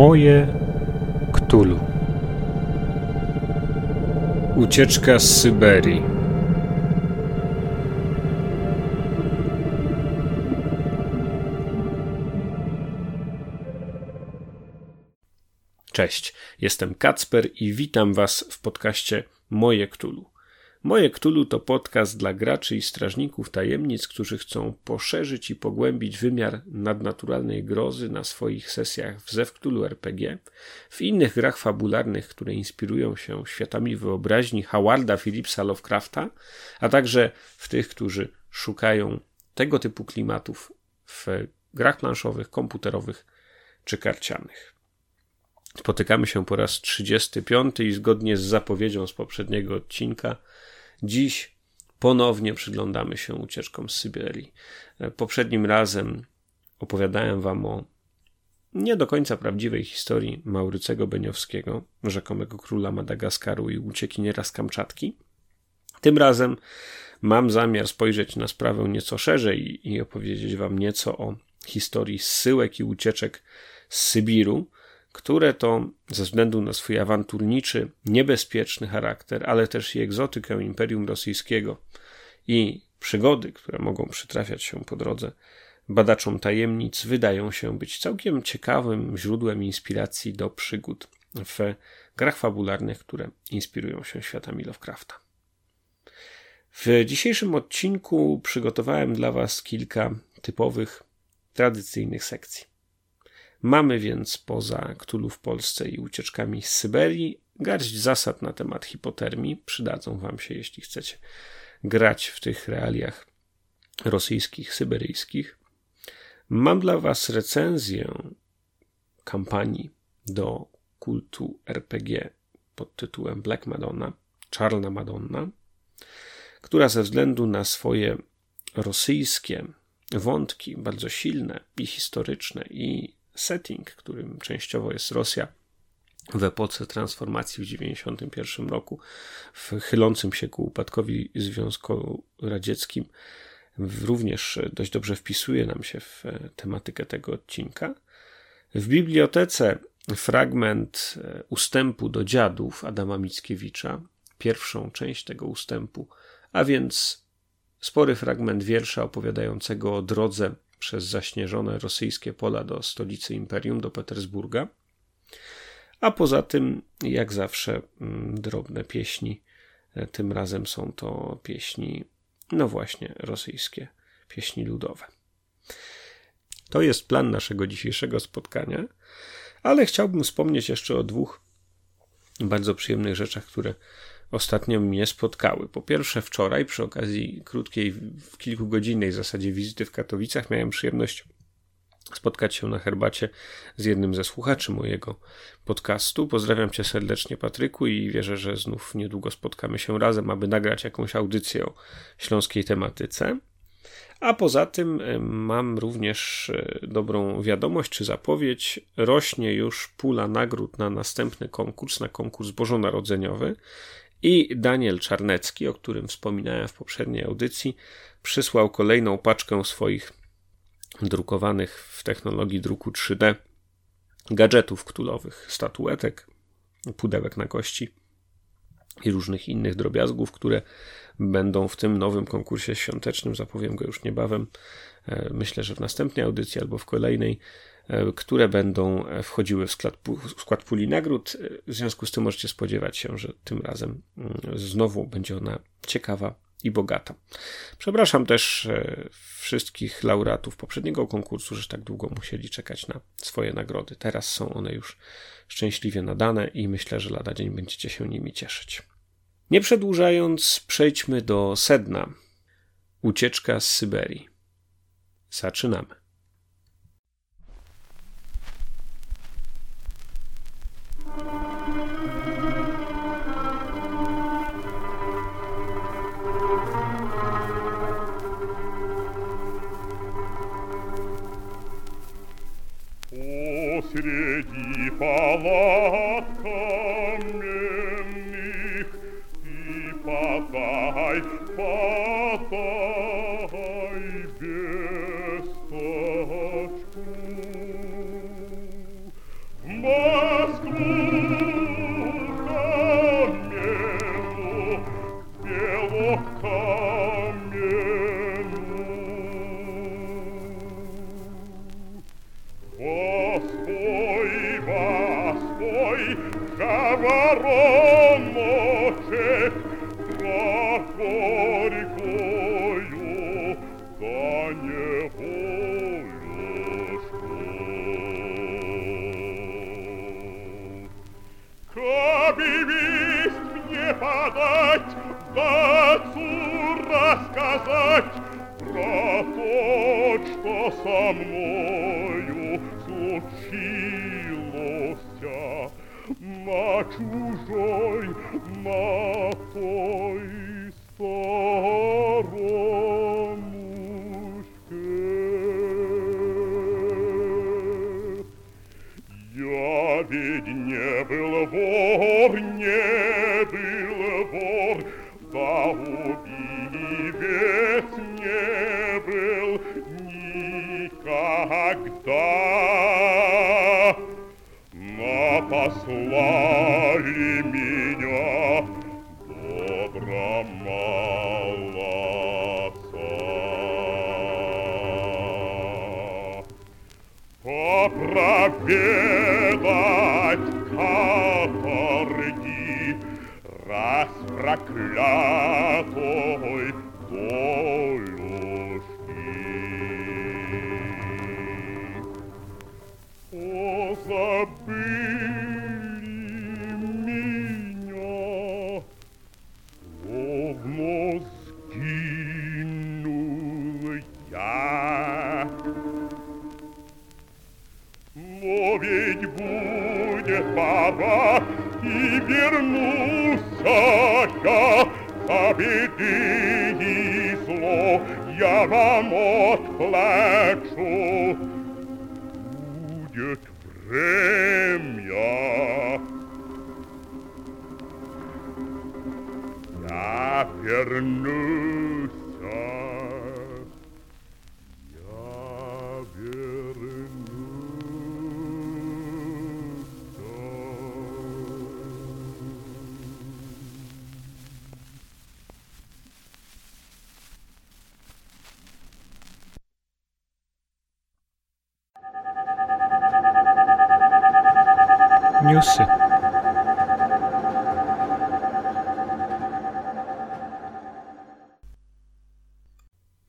Moje Ktulu. Ucieczka z Syberii. Cześć, jestem Kacper i witam Was w podcaście Moje Ktulu. Moje Ktulu to podcast dla graczy i strażników tajemnic, którzy chcą poszerzyć i pogłębić wymiar nadnaturalnej grozy na swoich sesjach w Zew Ktulu RPG, w innych grach fabularnych, które inspirują się światami wyobraźni Howarda Phillipsa Lovecrafta, a także w tych, którzy szukają tego typu klimatów w grach planszowych, komputerowych czy karcianych. Spotykamy się po raz 35 i zgodnie z zapowiedzią z poprzedniego odcinka Dziś ponownie przyglądamy się ucieczkom z Syberii. Poprzednim razem opowiadałem wam o nie do końca prawdziwej historii Maurycego Beniowskiego, rzekomego króla Madagaskaru i uciekiniera z Kamczatki. Tym razem mam zamiar spojrzeć na sprawę nieco szerzej i opowiedzieć wam nieco o historii zsyłek i ucieczek z Sybiru, które to ze względu na swój awanturniczy, niebezpieczny charakter, ale też i egzotykę Imperium Rosyjskiego i przygody, które mogą przytrafiać się po drodze badaczom tajemnic, wydają się być całkiem ciekawym źródłem inspiracji do przygód w grach fabularnych, które inspirują się światami Lovecrafta. W dzisiejszym odcinku przygotowałem dla Was kilka typowych, tradycyjnych sekcji. Mamy więc poza Ktulu w Polsce i ucieczkami z Syberii garść zasad na temat hipotermii. Przydadzą Wam się, jeśli chcecie grać w tych realiach rosyjskich, syberyjskich. Mam dla Was recenzję kampanii do kultu RPG pod tytułem Black Madonna, Czarna Madonna, która ze względu na swoje rosyjskie wątki, bardzo silne i historyczne, i setting, którym częściowo jest Rosja w epoce transformacji w 1991 roku, w chylącym się ku upadkowi Związku Radzieckim, również dość dobrze wpisuje nam się w tematykę tego odcinka. W bibliotece fragment ustępu do dziadów Adama Mickiewicza, pierwszą część tego ustępu, a więc spory fragment wiersza opowiadającego o drodze przez zaśnieżone rosyjskie pola do stolicy imperium, do Petersburga. A poza tym, jak zawsze, mm, drobne pieśni. E, tym razem są to pieśni, no właśnie, rosyjskie, pieśni ludowe. To jest plan naszego dzisiejszego spotkania, ale chciałbym wspomnieć jeszcze o dwóch bardzo przyjemnych rzeczach, które ostatnio mnie spotkały. Po pierwsze, wczoraj przy okazji krótkiej, w kilkugodzinnej zasadzie wizyty w Katowicach miałem przyjemność spotkać się na herbacie z jednym ze słuchaczy mojego podcastu. Pozdrawiam cię serdecznie, Patryku, i wierzę, że znów niedługo spotkamy się razem, aby nagrać jakąś audycję o śląskiej tematyce. A poza tym e, mam również e, dobrą wiadomość czy zapowiedź. Rośnie już pula nagród na następny konkurs, na konkurs bożonarodzeniowy. I Daniel Czarnecki, o którym wspominałem w poprzedniej audycji, przysłał kolejną paczkę swoich drukowanych w technologii druku 3D gadżetów ktulowych, statuetek, pudełek na kości i różnych innych drobiazgów, które będą w tym nowym konkursie świątecznym, zapowiem go już niebawem, e, myślę, że w następnej audycji albo w kolejnej, które będą e, wchodziły w skład, w skład puli nagród. E, w związku z tym możecie spodziewać się, że tym razem mm, znowu będzie ona ciekawa i bogata. Przepraszam też wszystkich laureatów poprzedniego konkursu, że tak długo musieli czekać na swoje nagrody. Teraz są one już szczęśliwie nadane i myślę, że lada dzień będziecie się nimi cieszyć. Nie przedłużając, przejdźmy do sedna. Ucieczka z Syberii. Zaczynamy. среди палат каменных и подай, подай весточку. В подать, Newsy.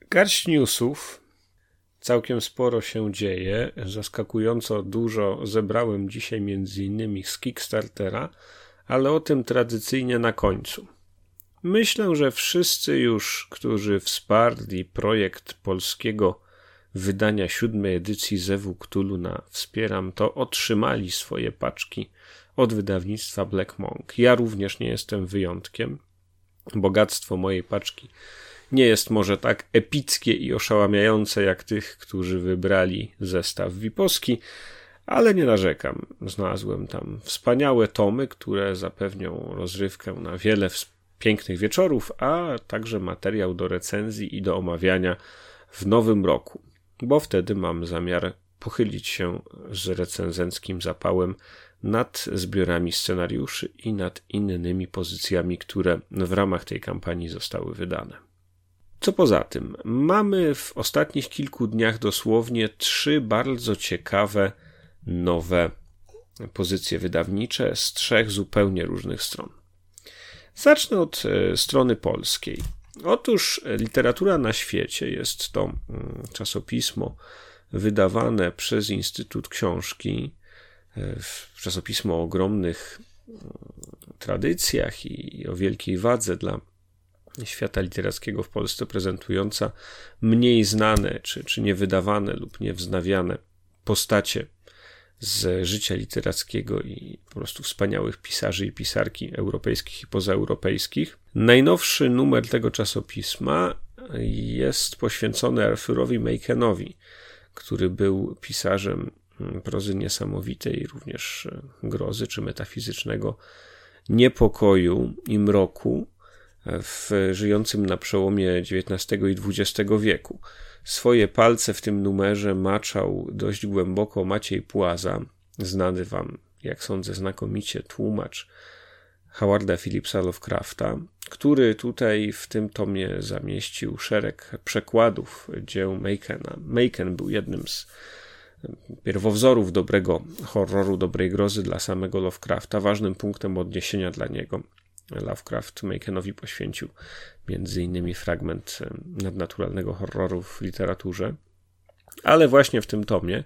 Garść newsów. Całkiem sporo się dzieje. Zaskakująco dużo zebrałem dzisiaj innymi z Kickstartera, ale o tym tradycyjnie na końcu. Myślę, że wszyscy już, którzy wsparli projekt polskiego wydania siódmej edycji Zewu Cthulhu na Wspieram, to otrzymali swoje paczki od wydawnictwa Black Monk. Ja również nie jestem wyjątkiem. Bogactwo mojej paczki nie jest może tak epickie i oszałamiające jak tych, którzy wybrali zestaw Wiposki, ale nie narzekam. Znalazłem tam wspaniałe tomy, które zapewnią rozrywkę na wiele pięknych wieczorów, a także materiał do recenzji i do omawiania w nowym roku, bo wtedy mam zamiar pochylić się z recenzenckim zapałem nad zbiorami scenariuszy i nad innymi pozycjami, które w ramach tej kampanii zostały wydane. Co poza tym, mamy w ostatnich kilku dniach dosłownie trzy bardzo ciekawe nowe pozycje wydawnicze z trzech zupełnie różnych stron. Zacznę od e, strony polskiej. Otóż Literatura na świecie jest to mm, czasopismo wydawane przez Instytut Książki, e, czasopismo o ogromnych mm, tradycjach i o wielkiej wadze dla świata literackiego w Polsce, prezentująca mniej znane, czy, czy niewydawane lub niewznawiane postacie z życia literackiego i po prostu wspaniałych pisarzy i pisarki europejskich i pozaeuropejskich. Najnowszy numer tego czasopisma jest poświęcony Arthurowi Makenowi, który był pisarzem prozy niesamowitej, również grozy czy metafizycznego niepokoju i mroku w żyjącym na przełomie XIX i XX wieku. Swoje palce w tym numerze maczał dość głęboko Maciej Płaza, znany wam, jak sądzę, znakomicie tłumacz Howarda Phillipsa Lovecrafta, który tutaj w tym tomie zamieścił szereg przekładów dzieł Makena. Maken był jednym z pierwowzorów dobrego horroru, dobrej grozy dla samego Lovecrafta, ważnym punktem odniesienia dla niego. Lovecraft Makenowi poświęcił między innymi fragment nadnaturalnego horroru w literaturze. Ale właśnie w tym tomie,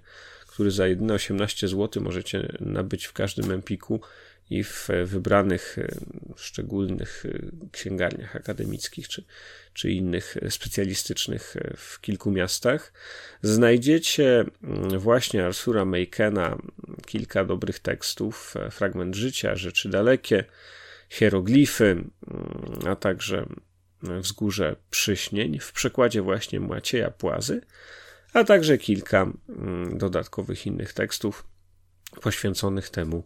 który za jedyne 18 zł możecie nabyć w każdym Empiku i w wybranych e, szczególnych e, księgarniach akademickich czy, czy innych specjalistycznych e, w kilku miastach, znajdziecie mm, właśnie Arthura Makena kilka dobrych tekstów, fragment życia, rzeczy dalekie, hieroglify, mm, a także wzgórze przyśnień w przekładzie właśnie Macieja Płazy, a także kilka mm, dodatkowych innych tekstów poświęconych temu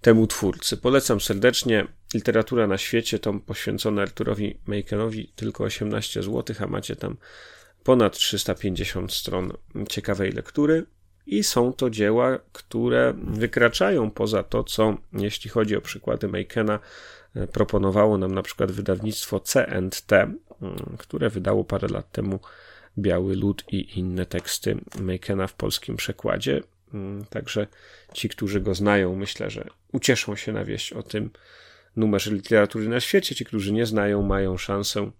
temu twórcy. Polecam serdecznie. Literatura na świecie, tom poświęcony Arturowi Makenowi, tylko 18 zł, a macie tam ponad 350 stron ciekawej lektury. I są to dzieła, które wykraczają poza to, co, jeśli chodzi o przykłady Makena, proponowało nam na przykład wydawnictwo C&T, które wydało parę lat temu Biały Lud i inne teksty Makena w polskim przekładzie. Także ci, którzy go znają, myślę, że ucieszą się na wieść o tym numerze literatury na świecie. Ci, którzy nie znają, mają szansę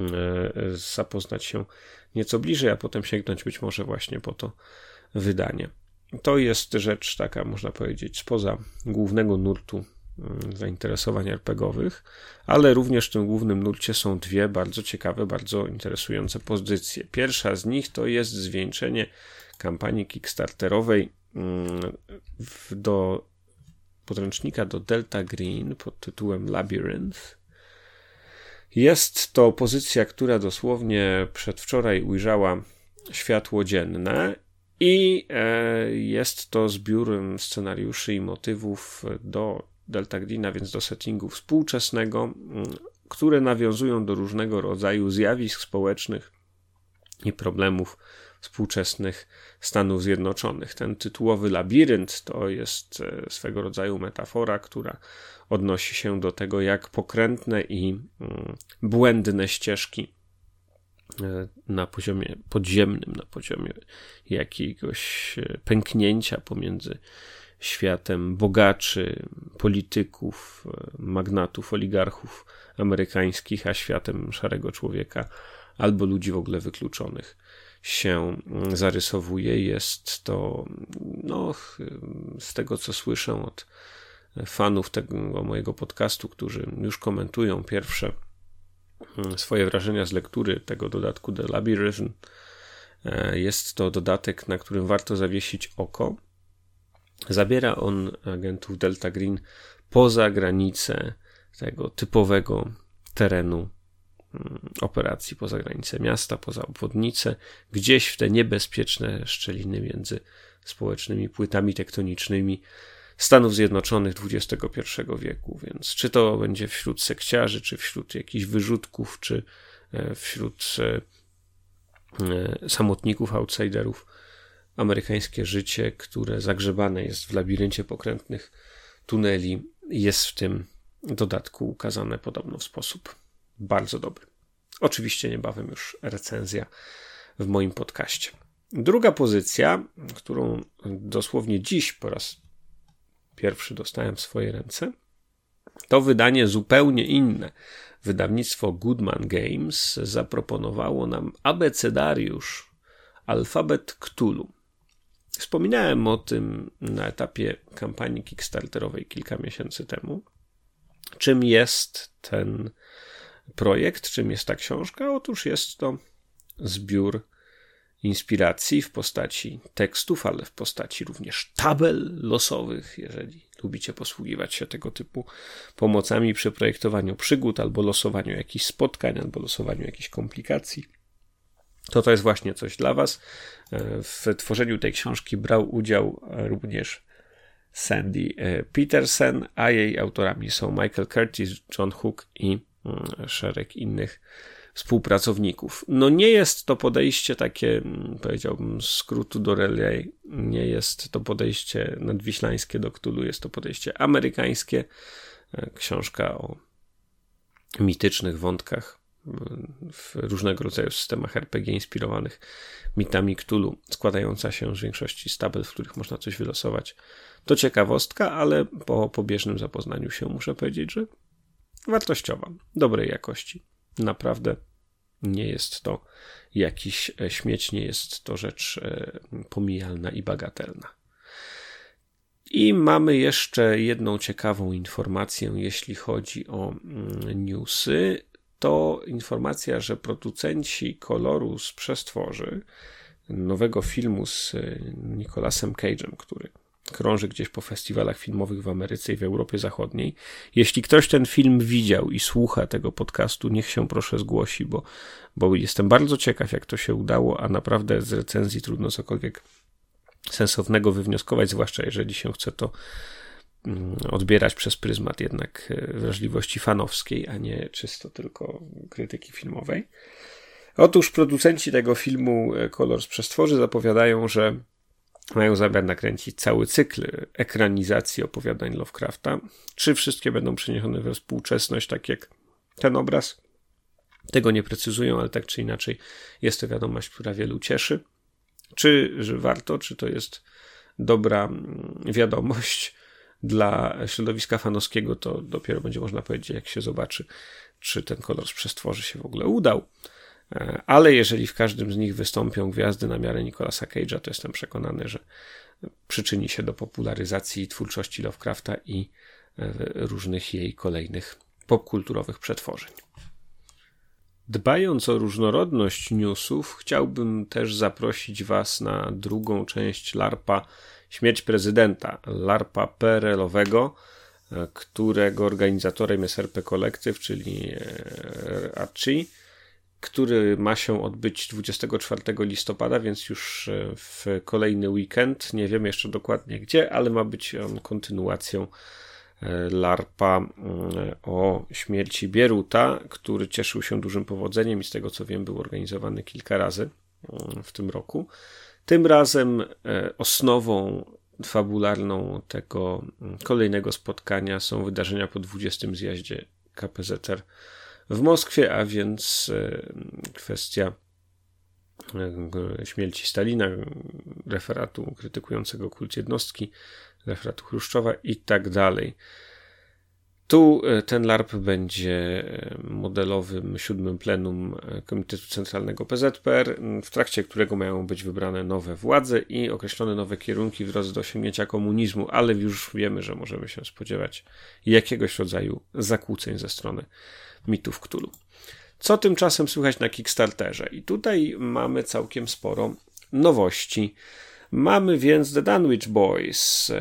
e, zapoznać się nieco bliżej, a potem sięgnąć być może właśnie po to wydanie. To jest rzecz taka, można powiedzieć, spoza głównego nurtu mm, zainteresowań RPGowych, ale również w tym głównym nurcie są dwie bardzo ciekawe, bardzo interesujące pozycje. Pierwsza z nich to jest zwieńczenie kampanii kickstarterowej mm, do podręcznika do Delta Green pod tytułem Labyrinth. Jest to pozycja, która dosłownie przedwczoraj ujrzała światło dzienne i e, jest to zbiór scenariuszy i motywów do Delta Greena, więc do settingu współczesnego, mm, które nawiązują do różnego rodzaju zjawisk społecznych i problemów współczesnych Stanów Zjednoczonych. Ten tytułowy labirynt to jest e, swego rodzaju metafora, która odnosi się do tego, jak pokrętne i mm, błędne ścieżki na poziomie podziemnym, na poziomie jakiegoś e, pęknięcia pomiędzy światem bogaczy, polityków, magnatów, oligarchów amerykańskich, a światem szarego człowieka albo ludzi w ogóle wykluczonych się zarysowuje. Jest to, no, z tego co słyszę od fanów tego mojego podcastu, którzy już komentują pierwsze swoje wrażenia z lektury tego dodatku The Labyrinth. Jest to dodatek, na którym warto zawiesić oko. Zabiera on agentów Delta Green poza granice tego typowego terenu Mm, operacji poza granice miasta, poza obwodnicę, gdzieś w te niebezpieczne szczeliny między społecznymi płytami tektonicznymi Stanów Zjednoczonych XXI wieku. Więc czy to będzie wśród sekciarzy, czy wśród jakichś wyrzutków, czy e, wśród e, e, samotników, outsiderów, amerykańskie życie, które zagrzebane jest w labiryncie pokrętnych tuneli, jest w tym dodatku ukazane podobno w sposób bardzo dobry. Oczywiście niebawem już recenzja w moim podcaście. Druga pozycja, którą dosłownie dziś po raz pierwszy dostałem w swoje ręce, to wydanie zupełnie inne. Wydawnictwo Goodman Games zaproponowało nam abecedariusz alfabet Cthulhu. Wspominałem o tym na etapie kampanii Kickstarterowej kilka miesięcy temu. Czym jest ten projekt. Czym jest ta książka? Otóż jest to zbiór inspiracji w postaci tekstów, ale w postaci również tabel losowych, jeżeli lubicie posługiwać się tego typu pomocami przy projektowaniu przygód, albo losowaniu jakichś spotkań, albo losowaniu jakichś komplikacji. To to jest właśnie coś dla Was. W tworzeniu tej książki brał udział również Sandy Peterson, a jej autorami są Michael Curtis, John Hook i Mm, szereg innych współpracowników. No nie jest to podejście takie, mm, powiedziałbym, skrótu do relay, nie jest to podejście nadwiślańskie do Cthulhu, jest to podejście amerykańskie. E, książka o mitycznych wątkach w różnego rodzaju systemach RPG inspirowanych mitami Cthulhu, składająca się z większości z tabel, w których można coś wylosować. To ciekawostka, ale po pobieżnym zapoznaniu się muszę powiedzieć, że wartościowa, dobrej jakości. Naprawdę nie jest to jakiś e, śmieć, nie jest to rzecz e, pomijalna i bagatelna. I mamy jeszcze jedną ciekawą informację, jeśli chodzi o mm, newsy. To informacja, że producenci koloru z przestworzy nowego filmu z e, Nicolasem Cage'em, który krąży gdzieś po festiwalach filmowych w Ameryce i w Europie Zachodniej. Jeśli ktoś ten film widział i słucha tego podcastu, niech się proszę zgłosi, bo, bo jestem bardzo ciekaw, jak to się udało, a naprawdę z recenzji trudno cokolwiek sensownego wywnioskować, zwłaszcza jeżeli się chce to mm, odbierać przez pryzmat jednak e, wrażliwości fanowskiej, a nie czysto tylko krytyki filmowej. Otóż producenci tego filmu e, Kolor z Przestworzy zapowiadają, że mają zamiar nakręcić cały cykl ekranizacji opowiadań Lovecrafta. Czy wszystkie będą przeniesione we współczesność, tak jak ten obraz? Tego nie precyzują, ale tak czy inaczej jest to wiadomość, która wielu cieszy. Czy że warto, czy to jest dobra mm, wiadomość dla środowiska fanowskiego, to dopiero będzie można powiedzieć, jak się zobaczy, czy ten kolor z przestworzy się w ogóle udał. E, ale jeżeli w każdym z nich wystąpią gwiazdy na miarę Nicolasa Cage'a, to jestem przekonany, że przyczyni się do popularyzacji twórczości Lovecrafta i e, różnych jej kolejnych popkulturowych przetworzeń. Dbając o różnorodność newsów, chciałbym też zaprosić Was na drugą część LARPA Śmierć Prezydenta, LARPA PRL-owego, e, którego organizatorem jest RP Collective, czyli Archie który ma się odbyć 24 listopada, więc już e, w kolejny weekend. Nie wiem jeszcze dokładnie gdzie, ale ma być on kontynuacją e, LARPA mm, o śmierci Bieruta, który cieszył się dużym powodzeniem i z tego co wiem był organizowany kilka razy mm, w tym roku. Tym razem e, osnową fabularną tego mm, kolejnego spotkania są wydarzenia po 20. zjaździe KPZR w Moskwie, a więc e, kwestia e, śmierci Stalina, referatu krytykującego kult jednostki, referatu Chruszczowa i tak dalej. Tu e, ten LARP będzie modelowym siódmym plenum Komitetu Centralnego PZPR, w trakcie którego mają być wybrane nowe władze i określone nowe kierunki w drodze do osiągnięcia komunizmu, ale już wiemy, że możemy się spodziewać jakiegoś rodzaju zakłóceń ze strony mitów Cthulhu. Co tymczasem słychać na Kickstarterze? I tutaj mamy całkiem sporo nowości. Mamy więc The Dunwich Boys,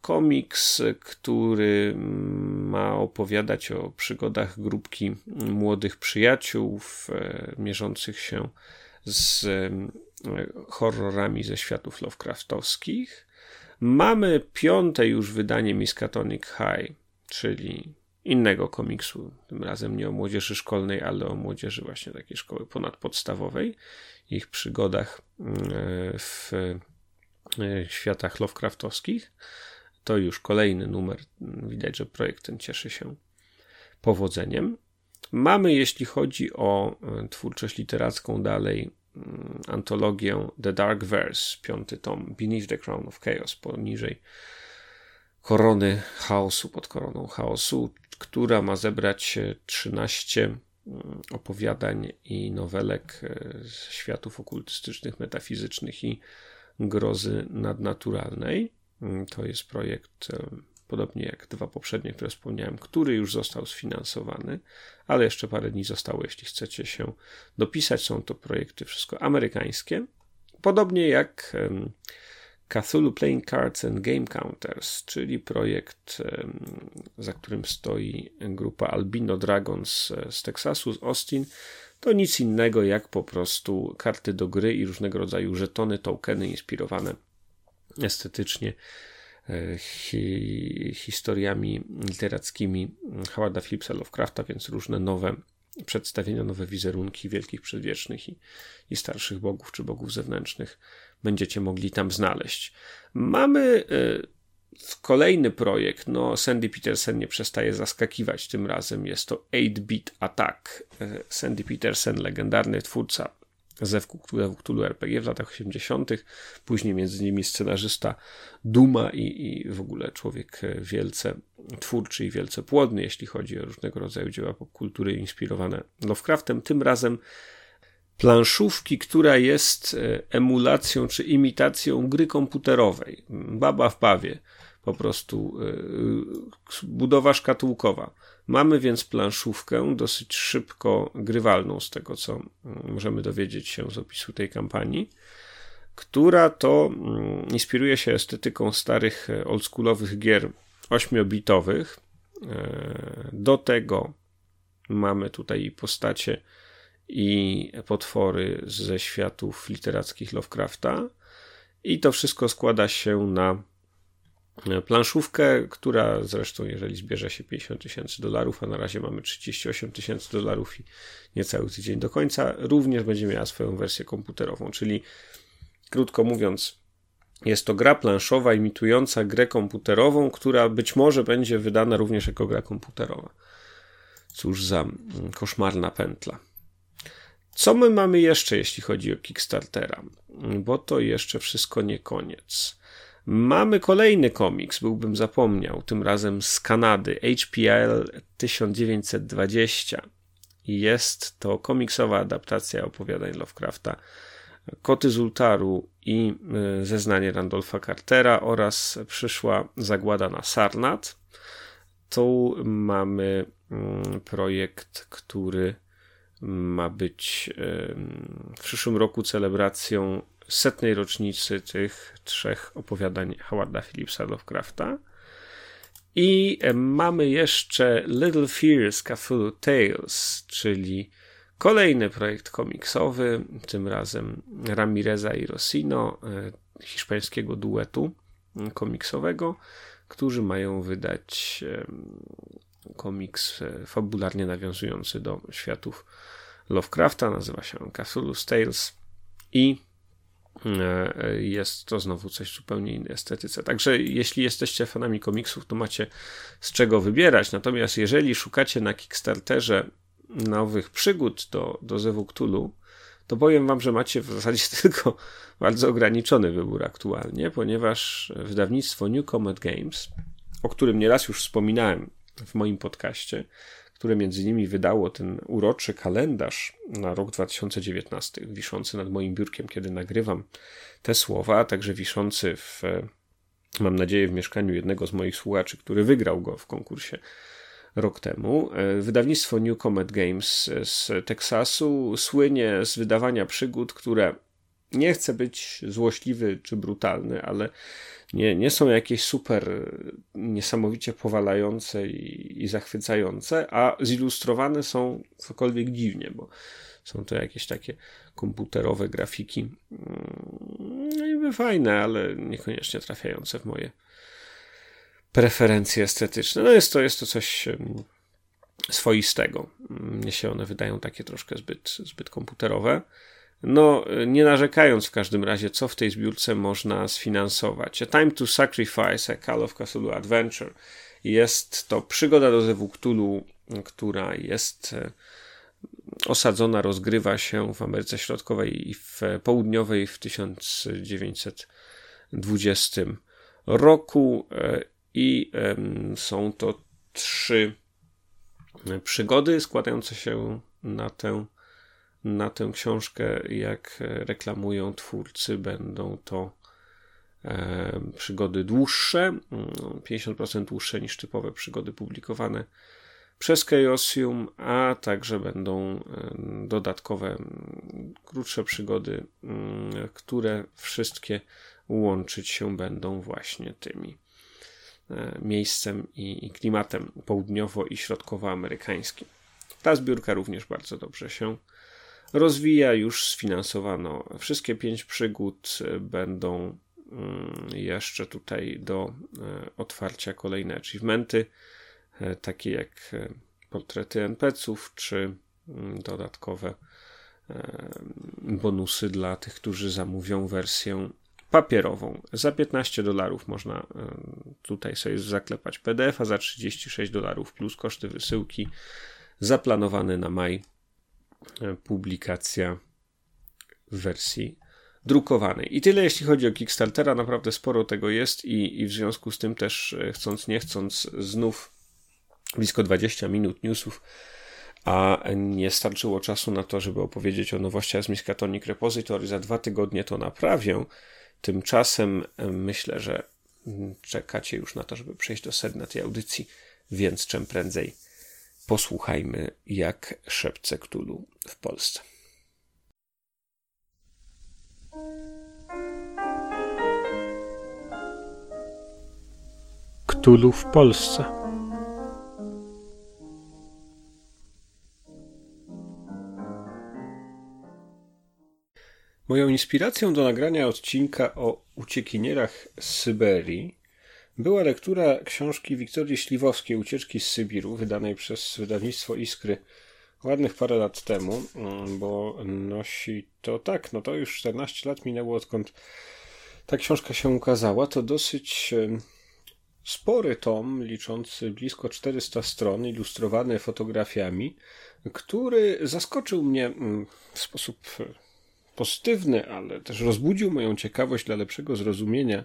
komiks, który ma opowiadać o przygodach grupki młodych przyjaciół e, mierzących się z e, horrorami ze światów Lovecraftowskich. Mamy piąte już wydanie Miskatonic High, czyli innego komiksu, tym razem nie o młodzieży szkolnej, ale o młodzieży właśnie takiej szkoły ponadpodstawowej, ich przygodach mm, w e, światach Lovecraftowskich. To już kolejny numer. Widać, że projekt ten cieszy się powodzeniem. Mamy, jeśli chodzi o e, twórczość literacką, dalej mm, antologię The Dark Verse, piąty tom, Beneath the Crown of Chaos, poniżej korony chaosu, pod koroną chaosu, która ma zebrać 13 mm, opowiadań i nowelek e, z światów okultystycznych, metafizycznych i grozy nadnaturalnej. Mm, to jest projekt, e, podobnie jak dwa poprzednie, które wspomniałem, który już został sfinansowany, ale jeszcze parę dni zostało, jeśli chcecie się dopisać. Są to projekty wszystko amerykańskie. Podobnie jak Cthulhu Playing Cards and Game Counters, czyli projekt, za którym stoi grupa Albino Dragons e, z Teksasu, z Austin, to nic innego jak po prostu karty do gry i różnego rodzaju żetony, tokeny inspirowane estetycznie e, hi, historiami literackimi Howarda Phillipsa Lovecrafta, więc różne nowe przedstawienia, nowe wizerunki wielkich przedwiecznych i, i starszych bogów czy bogów zewnętrznych będziecie mogli tam znaleźć. Mamy y, kolejny projekt. No, Sandy Petersen nie przestaje zaskakiwać. Tym razem jest to 8-Bit Attack. Y, Sandy Petersen, legendarny twórca Zewku Cthulhu RPG w latach 80., później między innymi scenarzysta Duma i, i w ogóle człowiek wielce twórczy i wielce płodny, jeśli chodzi o różnego rodzaju dzieła popkultury inspirowane Lovecraftem. Tym razem planszówki, która jest e, emulacją czy imitacją gry komputerowej. Baba w bawie, po prostu e, budowa szkatułkowa. Mamy więc planszówkę dosyć szybko grywalną, z tego co możemy dowiedzieć się z opisu tej kampanii, która to mm, inspiruje się estetyką starych e, oldschoolowych gier 8-bitowych. Do tego mamy tutaj postacie i potwory ze światów literackich Lovecrafta. I to wszystko składa się na planszówkę, która zresztą, jeżeli zbierze się 50 tysięcy dolarów, a na razie mamy 38 tysięcy dolarów i niecały tydzień do końca, również będzie miała swoją wersję komputerową. Czyli, krótko mówiąc, jest to gra planszowa imitująca grę komputerową, która być może będzie wydana również jako gra komputerowa. Cóż za koszmarna pętla. Co my mamy jeszcze, jeśli chodzi o Kickstartera? Bo to jeszcze wszystko nie koniec. Mamy kolejny komiks, byłbym zapomniał, tym razem z Kanady, HPL 1920. Jest to komiksowa adaptacja opowiadań Lovecrafta, Koty Zultaru i y, zeznanie Randolfa Cartera oraz przyszła zagłada na Sarnat. Tu mamy mm, projekt, który ma być w przyszłym roku celebracją setnej rocznicy tych trzech opowiadań Howarda Phillipsa Lovecrafta. I mamy jeszcze Little Fears Cthulhu Tales, czyli kolejny projekt komiksowy, tym razem Ramireza i Rossino, e, hiszpańskiego duetu komiksowego, którzy mają wydać komiks e, fabularnie nawiązujący do światów Lovecrafta, nazywa się Cthulhu's Tales i e, jest to znowu coś zupełnie innej estetyce. Także jeśli jesteście fanami komiksów, to macie z czego wybierać. Natomiast jeżeli szukacie na Kickstarterze nowych przygód do, do Zewu Cthulhu, to powiem wam, że macie w zasadzie tylko bardzo ograniczony wybór aktualnie, ponieważ wydawnictwo New Comet Games, o którym nieraz już wspominałem w moim podcaście, które między innymi wydało ten uroczy kalendarz na rok 2019, wiszący nad moim biurkiem, kiedy nagrywam te słowa, a także wiszący w, mam nadzieję, w mieszkaniu jednego z moich słuchaczy, który wygrał go w konkursie rok temu. Wydawnictwo New Comet Games z Teksasu słynie z wydawania przygód, które nie chcę być złośliwy czy brutalny, ale nie, nie są jakieś super niesamowicie powalające i, i zachwycające, a zilustrowane są cokolwiek dziwnie, bo są to jakieś takie komputerowe grafiki. No niby fajne, ale niekoniecznie trafiające w moje preferencje estetyczne. No jest to, jest to coś swoistego. Mnie się one wydają takie troszkę zbyt, zbyt komputerowe. No, nie narzekając w każdym razie, co w tej zbiórce można sfinansować. A Time to Sacrifice, a Call of Cthulhu Adventure. Jest to przygoda do Zewu Cthulhu, która jest e, osadzona, rozgrywa się w Ameryce Środkowej i w Południowej w 1920 roku e, i są to trzy przygody składające się na tę na tę książkę, jak reklamują twórcy, będą to e, przygody dłuższe, 50% mm, dłuższe niż typowe przygody publikowane przez Chaosium, a także będą e, dodatkowe, mm, krótsze przygody, mm, które wszystkie łączyć się będą właśnie tymi e, miejscem i klimatem południowo- i środkowoamerykańskim. Ta zbiórka również bardzo dobrze się rozwija. Już sfinansowano wszystkie pięć przygód. Będą mm, jeszcze tutaj do e, otwarcia kolejne achievementy, e, takie jak e, portrety NPC-ów, czy mm, dodatkowe bonusy dla tych, którzy zamówią wersję papierową. Za 15 dolarów można tutaj sobie zaklepać PDF, a za 36 dolarów plus koszty wysyłki zaplanowane na maj publikacja w wersji drukowanej. I tyle jeśli chodzi o Kickstartera, naprawdę sporo tego jest i, i w związku z tym też e, chcąc nie chcąc znów blisko 20 minut newsów, a nie starczyło czasu na to, żeby opowiedzieć o nowościach z Miskatonic Repository. Za dwa tygodnie to naprawię. Tymczasem myślę, że czekacie już na to, żeby przejść do sedna tej audycji, więc czym prędzej posłuchajmy, jak szepce Ktulu w Polsce. Ktulu w Polsce. Moją inspiracją do nagrania odcinka o uciekinierach z Syberii była lektura książki Wiktorii Śliwowskiej Ucieczki z Sybiru, wydanej przez wydawnictwo Iskry ładnych parę lat temu, mm, bo nosi to tak, no to już 14 lat minęło odkąd ta książka się ukazała. To dosyć spory tom, liczący blisko 400 stron, ilustrowany fotografiami, który zaskoczył mnie mm, w sposób pozytywny, ale też rozbudził moją ciekawość dla lepszego zrozumienia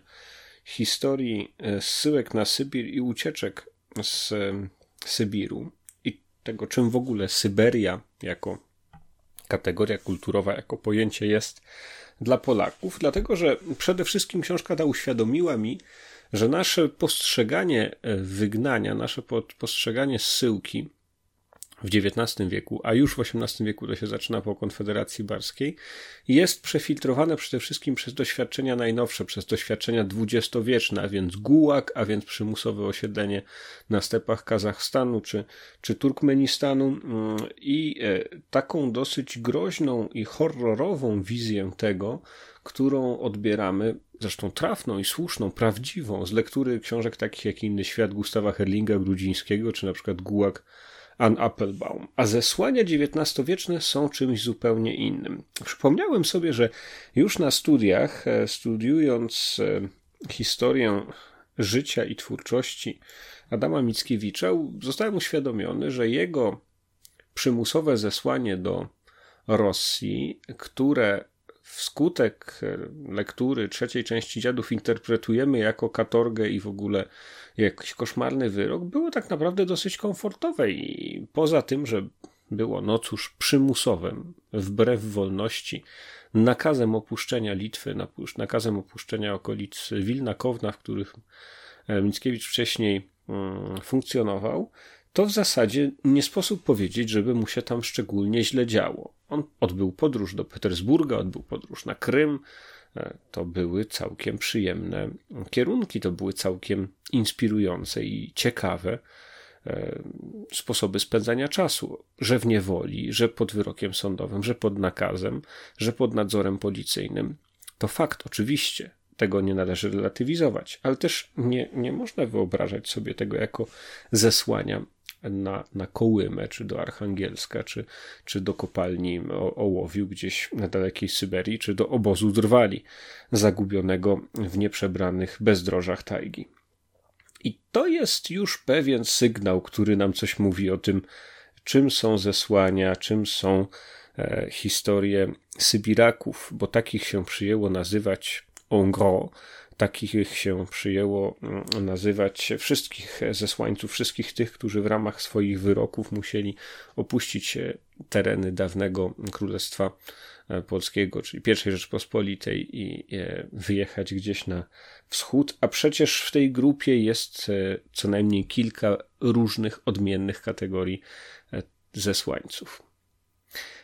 historii e, zsyłek na Sybir i ucieczek z e, Sybiru i tego, czym w ogóle Syberia jako kategoria kulturowa, jako pojęcie jest dla Polaków, dlatego że przede wszystkim książka ta uświadomiła mi, że nasze postrzeganie e, wygnania, nasze postrzeganie zsyłki w XIX wieku, a już w XVIII wieku to się zaczyna po Konfederacji Barskiej, jest przefiltrowane przede wszystkim przez doświadczenia najnowsze, przez doświadczenia dwudziestowieczne, a więc gułag, a więc przymusowe osiedlenie na stepach Kazachstanu czy, czy Turkmenistanu. Mm, i e, taką dosyć groźną i horrorową wizję tego, którą odbieramy, zresztą trafną i słuszną, prawdziwą, z lektury książek takich jak Inny Świat Gustawa Herlinga Grudzińskiego, czy na przykład Gułag Ann Applebaum. A zesłania XIX-wieczne są czymś zupełnie innym. Przypomniałem sobie, że już na studiach, e, studiując e, historię życia i twórczości Adama Mickiewicza, zostałem uświadomiony, że jego przymusowe zesłanie do Rosji, które wskutek lektury trzeciej części Dziadów interpretujemy jako katorgę i w ogóle jakiś koszmarny wyrok, było tak naprawdę dosyć komfortowe i poza tym, że było no cóż przymusowym, wbrew wolności, nakazem opuszczenia Litwy, nakazem opuszczenia okolic Wilna, Kowna, w których e, Mickiewicz wcześniej mm, funkcjonował, to w zasadzie nie sposób powiedzieć, żeby mu się tam szczególnie źle działo. On odbył podróż do Petersburga, odbył podróż na Krym. E, to były całkiem przyjemne kierunki, to były całkiem inspirujące i ciekawe e, sposoby spędzania czasu, że w niewoli, że pod wyrokiem sądowym, że pod nakazem, że pod nadzorem policyjnym. To fakt, oczywiście, tego nie należy relatywizować, ale też nie, nie można wyobrażać sobie tego jako zesłania na, na Kołymę, czy do Archangielska, czy, czy do kopalni ołowiu gdzieś na dalekiej Syberii, czy do obozu drwali, zagubionego w nieprzebranych bezdrożach tajgi. I to jest już pewien sygnał, który nam coś mówi o tym, czym są zesłania, czym są e, historie Sybiraków, bo takich się przyjęło nazywać en gros, takich się przyjęło mm, nazywać wszystkich zesłańców, wszystkich tych, którzy w ramach swoich wyroków musieli opuścić e, tereny dawnego Królestwa e, Polskiego, czyli I Rzeczpospolitej i e, wyjechać gdzieś na wschód, a przecież w tej grupie jest co najmniej kilka różnych, odmiennych kategorii zesłańców.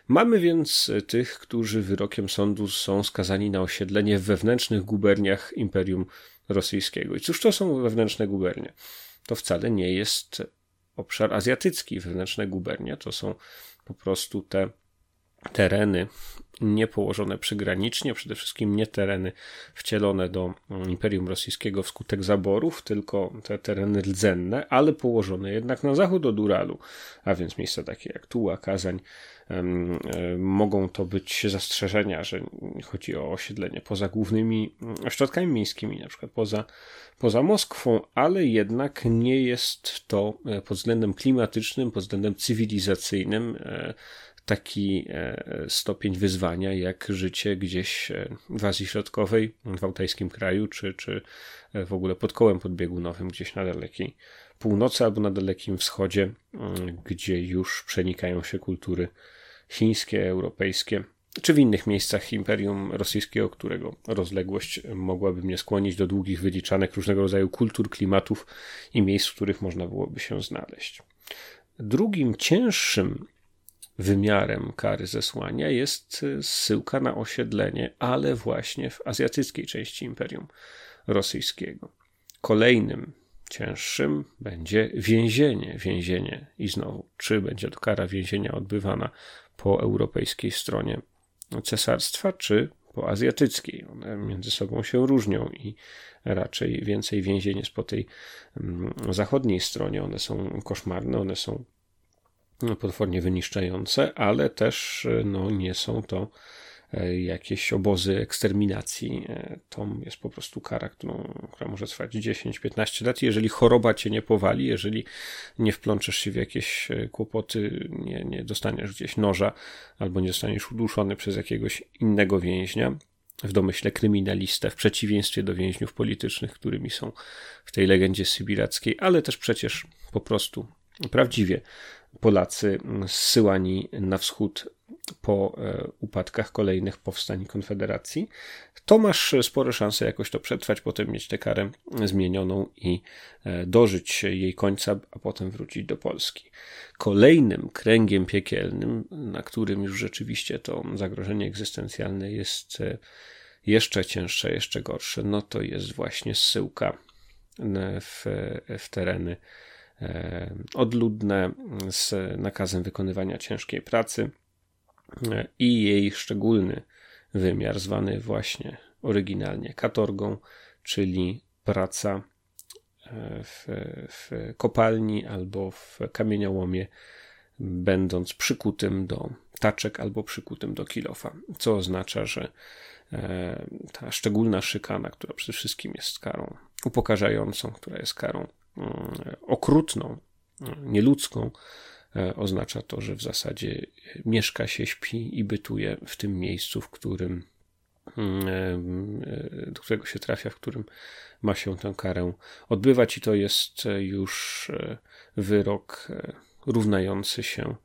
Mamy więc tych, którzy wyrokiem sądu są skazani na osiedlenie w wewnętrznych guberniach Imperium Rosyjskiego. I cóż to są wewnętrzne gubernie? To wcale nie jest obszar azjatycki. Wewnętrzne gubernia to są po prostu te tereny nie położone przygranicznie, przede wszystkim nie tereny wcielone do Imperium Rosyjskiego wskutek zaborów, tylko te tereny rdzenne, ale położone jednak na zachód od Uralu, a więc miejsca takie jak Tuła, Kazań, mogą to być zastrzeżenia, że chodzi o osiedlenie poza głównymi ośrodkami miejskimi, na przykład poza, poza Moskwą, ale jednak nie jest to e, pod względem klimatycznym, pod względem cywilizacyjnym e, taki e, stopień wyzwania jak życie gdzieś w Azji Środkowej, w altajskim kraju, czy, czy w ogóle pod kołem podbiegunowym gdzieś na dalekiej północy albo na Dalekim Wschodzie, mm, gdzie już przenikają się kultury chińskie, europejskie, czy w innych miejscach Imperium Rosyjskiego, którego rozległość mogłaby mnie skłonić do długich wyliczanek różnego rodzaju kultur, klimatów i miejsc, w których można byłoby się znaleźć. Drugim cięższym wymiarem kary zesłania jest zsyłka na osiedlenie, ale właśnie w azjatyckiej części Imperium Rosyjskiego. Kolejnym cięższym będzie więzienie. Więzienie i znowu, czy będzie to kara więzienia odbywana po europejskiej stronie cesarstwa, czy po azjatyckiej. One między sobą się różnią i raczej więcej więzień jest po tej mm, zachodniej stronie. One są koszmarne, one są potwornie wyniszczające, ale też no, nie są to E, jakieś obozy eksterminacji. E, to jest po prostu kara, którą, która może trwać 10-15 lat. Jeżeli choroba cię nie powali, jeżeli nie wplączesz się w jakieś e, kłopoty, nie, nie dostaniesz gdzieś noża albo nie zostaniesz uduszony przez jakiegoś innego więźnia, w domyśle kryminalistę, w przeciwieństwie do więźniów politycznych, którymi są w tej legendzie sybirackiej, ale też przecież po prostu prawdziwie Polacy zsyłani na wschód po e, upadkach kolejnych powstań Konfederacji, to masz spore szanse jakoś to przetrwać, potem mieć tę karę zmienioną i e, dożyć jej końca, a potem wrócić do Polski. Kolejnym kręgiem piekielnym, na którym już rzeczywiście to zagrożenie egzystencjalne jest e, jeszcze cięższe, jeszcze gorsze, no to jest właśnie zsyłka w, w tereny odludne z nakazem wykonywania ciężkiej pracy i jej szczególny wymiar, zwany właśnie oryginalnie katorgą, czyli praca e, w, w kopalni albo w kamieniołomie, będąc przykutym do taczek albo przykutym do kilofa, co oznacza, że e, ta szczególna szykana, która przede wszystkim jest karą upokarzającą, która jest karą mm, okrutną, nieludzką, E, oznacza to, że w zasadzie mieszka się, śpi i bytuje w tym miejscu, w którym mm, e, do którego się trafia, w którym ma się tę karę odbywać, i to jest już e, wyrok równający się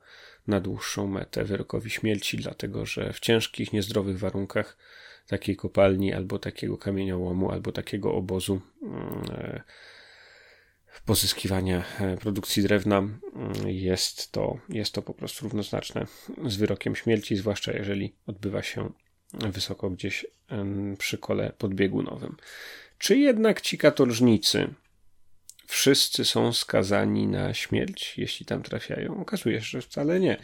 na dłuższą metę wyrokowi śmierci, dlatego że w ciężkich, niezdrowych warunkach takiej kopalni, albo takiego kamieniołomu, albo takiego obozu mm, pozyskiwania e, produkcji drewna mm, jest to, jest to po prostu równoznaczne z wyrokiem śmierci, zwłaszcza jeżeli odbywa się wysoko gdzieś przy kole podbiegunowym. Czy jednak ci katorżnicy wszyscy są skazani na śmierć, jeśli tam trafiają? Okazuje się, że wcale nie.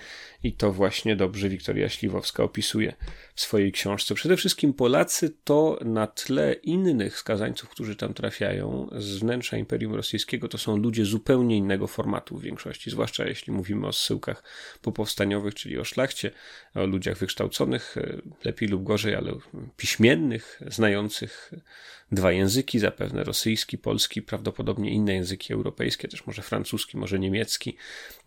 I to właśnie dobrze Wiktoria Śliwowska opisuje w swojej książce. Przede wszystkim Polacy to na tle innych skazańców, którzy tam trafiają z wnętrza Imperium Rosyjskiego, to są ludzie zupełnie innego formatu w większości, zwłaszcza jeśli mówimy o zsyłkach popowstaniowych, czyli o szlachcie, o ludziach wykształconych, e, lepiej lub gorzej, ale piśmiennych, znających dwa języki, zapewne rosyjski, polski, prawdopodobnie inne języki europejskie, też może francuski, może niemiecki,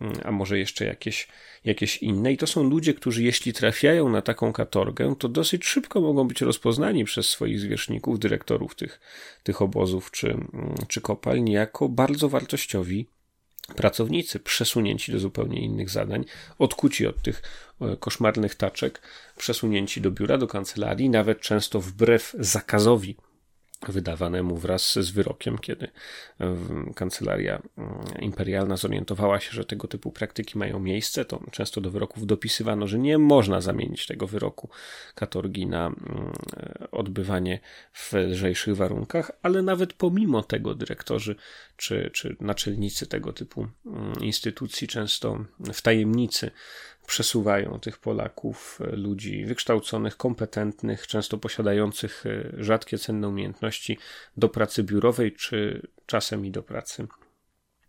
mm, a może jeszcze jakieś, jakieś inne. I to są ludzie, którzy jeśli trafiają na taką katorgę, to dosyć szybko mogą być rozpoznani przez swoich zwierzchników, dyrektorów tych, tych obozów czy, mm, czy kopalń jako bardzo wartościowi pracownicy przesunięci do zupełnie innych zadań, odkuci od tych e, koszmarnych taczek, przesunięci do biura, do kancelarii, nawet często wbrew zakazowi wydawanemu wraz z wyrokiem, kiedy kancelaria mm, imperialna zorientowała się, że tego typu praktyki mają miejsce, to często do wyroków dopisywano, że nie można zamienić tego wyroku katorgi na mm, odbywanie w lżejszych warunkach, ale nawet pomimo tego dyrektorzy czy, czy naczelnicy tego typu mm, instytucji często w tajemnicy przesuwają tych Polaków, e, ludzi wykształconych, kompetentnych, często posiadających e, rzadkie cenne umiejętności do pracy biurowej, czy czasem i do pracy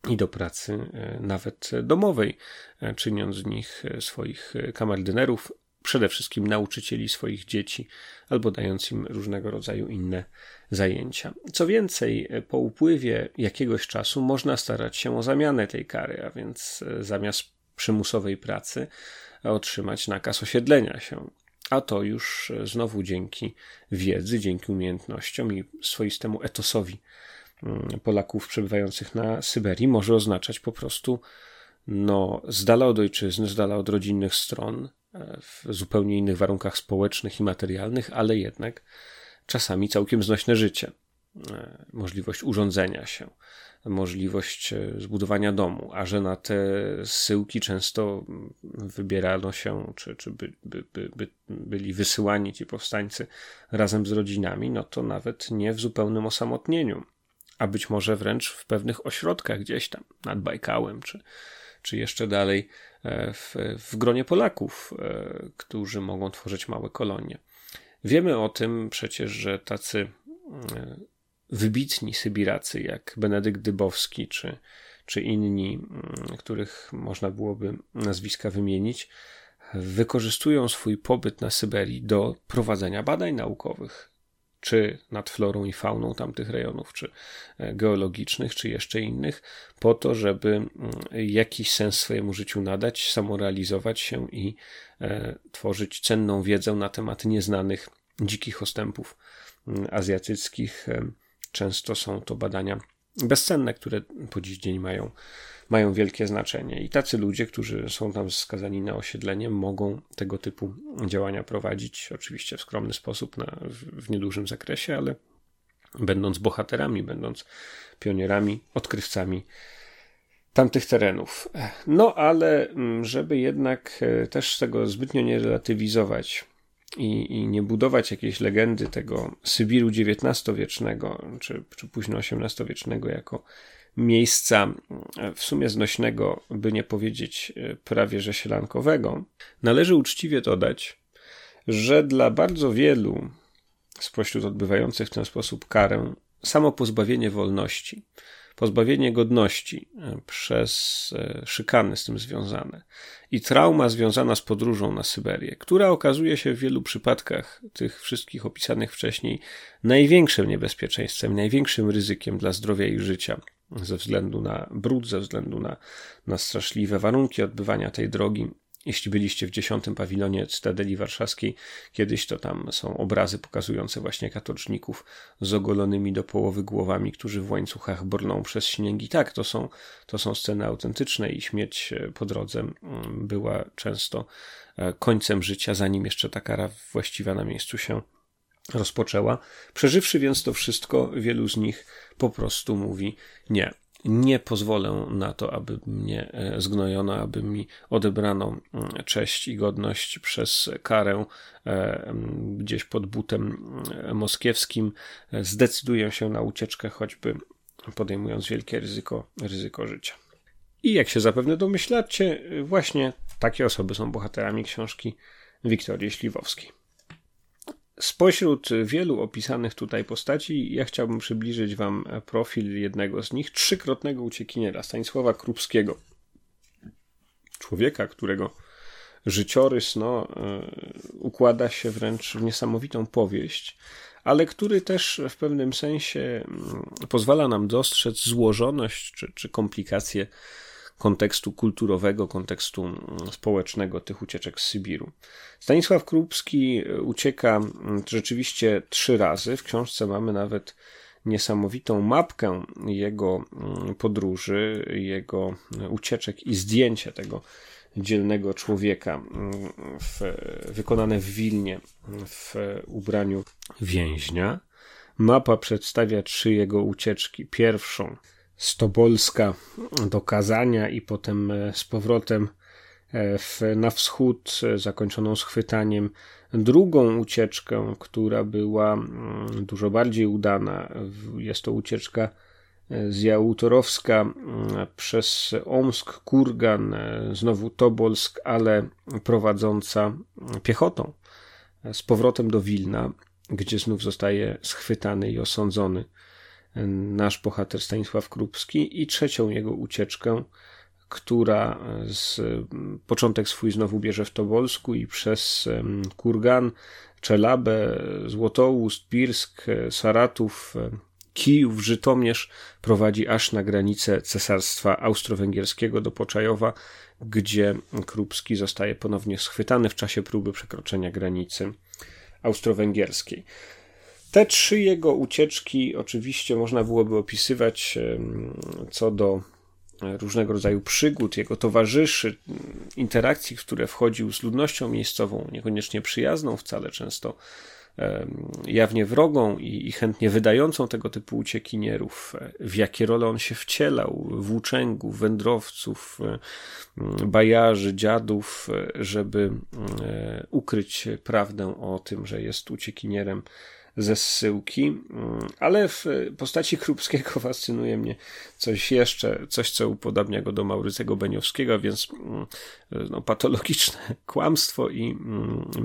i do pracy e, nawet domowej, czyniąc z nich swoich kamerdynerów, przede wszystkim nauczycieli swoich dzieci, albo dając im różnego rodzaju inne zajęcia. Co więcej, po upływie jakiegoś czasu można starać się o zamianę tej kary, a więc zamiast przymusowej pracy otrzymać nakaz osiedlenia się. A to już znowu dzięki wiedzy, dzięki umiejętnościom i swoistemu etosowi mm, Polaków przebywających na Syberii może oznaczać po prostu no, z dala od ojczyzny, z dala od rodzinnych stron, e, w zupełnie innych warunkach społecznych i materialnych, ale jednak czasami całkiem znośne życie. E, możliwość urządzenia się, możliwość e, zbudowania domu, a że na te syłki często wybierano się, czy, czy by, by, by, by byli wysyłani ci powstańcy razem z rodzinami, no to nawet nie w zupełnym osamotnieniu, a być może wręcz w pewnych ośrodkach gdzieś tam, nad Bajkałem, czy, czy jeszcze dalej e, w, w gronie Polaków, którzy mogą tworzyć małe kolonie. Wiemy o tym przecież, że tacy wybitni Sybiracy, jak Benedykt Dybowski czy, czy inni, mm, których można byłoby nazwiska wymienić, wykorzystują swój pobyt na Syberii do prowadzenia badań naukowych, czy nad florą i fauną tamtych rejonów, czy e, geologicznych, czy jeszcze innych, po to, żeby mm, jakiś sens swojemu życiu nadać, samorealizować się i e, tworzyć cenną wiedzę na temat nieznanych dzikich ostępów mm, azjatyckich, Często są to badania bezcenne, które po dziś dzień mają, mają wielkie znaczenie. I tacy ludzie, którzy są tam skazani na osiedlenie, mogą tego typu działania prowadzić, oczywiście w skromny sposób, na, w, w niedużym zakresie, ale będąc bohaterami, będąc pionierami, odkrywcami tamtych terenów. No ale, mm, żeby jednak e, też tego zbytnio nie relatywizować, i, i nie budować jakiejś legendy tego Sybiru XIX-wiecznego czy, czy późno XVIII-wiecznego jako miejsca w sumie znośnego, by nie powiedzieć prawie że sielankowego, należy uczciwie dodać, że dla bardzo wielu spośród odbywających w ten sposób karę samo pozbawienie wolności pozbawienie godności e, przez e, szykany z tym związane. I trauma związana z podróżą na Syberię, która okazuje się w wielu przypadkach tych wszystkich opisanych wcześniej największym niebezpieczeństwem, największym ryzykiem dla zdrowia i życia ze względu na brud, ze względu na, na straszliwe warunki odbywania tej drogi jeśli byliście w dziesiątym pawilonie Cytadeli Warszawskiej, kiedyś to tam są obrazy pokazujące właśnie katoczników z ogolonymi do połowy głowami, którzy w łańcuchach brną przez śniegi. Tak, to są, to są sceny autentyczne i śmierć e, po drodze mm, była często e, końcem życia, zanim jeszcze ta kara właściwa na miejscu się rozpoczęła. Przeżywszy więc to wszystko, wielu z nich po prostu mówi nie nie pozwolę na to, aby mnie e, zgnojono, aby mi odebrano mm, cześć i godność przez karę e, gdzieś pod butem mm, moskiewskim. Zdecyduję się na ucieczkę, choćby podejmując wielkie ryzyko, ryzyko życia. I jak się zapewne domyślacie, właśnie takie osoby są bohaterami książki Wiktorii Śliwowskiej. Spośród wielu opisanych tutaj postaci, ja chciałbym przybliżyć Wam profil jednego z nich, trzykrotnego uciekiniera Stanisława Krupskiego. Człowieka, którego życiorys no, e, układa się wręcz w niesamowitą powieść, ale który też w pewnym sensie mm, pozwala nam dostrzec złożoność czy, czy komplikacje kontekstu kulturowego, kontekstu mm, społecznego tych ucieczek z Sybiru. Stanisław Krupski e, ucieka mm, rzeczywiście trzy razy. W książce mamy nawet niesamowitą mapkę jego mm, podróży, jego ucieczek i zdjęcie tego dzielnego człowieka w, wykonane w Wilnie w ubraniu więźnia. Mapa przedstawia trzy jego ucieczki. Pierwszą Stobolska do Kazania i potem e, z powrotem e, w, na wschód, e, zakończoną schwytaniem. Drugą ucieczkę, która była mm, dużo bardziej udana, jest to ucieczka z Jałtorowska mm, przez Omsk, Kurgan, znowu Tobolsk, ale prowadząca piechotą z powrotem do Wilna, gdzie znów zostaje schwytany i osądzony nasz bohater Stanisław Krupski i trzecią jego ucieczkę, która z początek swój znowu bierze w Tobolsku i przez Kurgan, Czelabę, Złotoust, Pirsk, Saratów, Kijów, Żytomierz prowadzi aż na granicę Cesarstwa Austro-Węgierskiego do Poczajowa, gdzie Krupski zostaje ponownie schwytany w czasie próby przekroczenia granicy austro-węgierskiej. Te trzy jego ucieczki oczywiście można byłoby opisywać co do różnego rodzaju przygód, jego towarzyszy, interakcji, w które wchodził z ludnością miejscową, niekoniecznie przyjazną wcale, często jawnie wrogą i, chętnie wydającą tego typu uciekinierów, w jakie role on się wcielał, włóczęgów, wędrowców, bajarzy, dziadów, żeby ukryć prawdę o tym, że jest uciekinierem ze zsyłki, ale w postaci Krupskiego fascynuje mnie coś jeszcze, coś co upodabnia go do Maurycego Beniowskiego, więc no, patologiczne kłamstwo i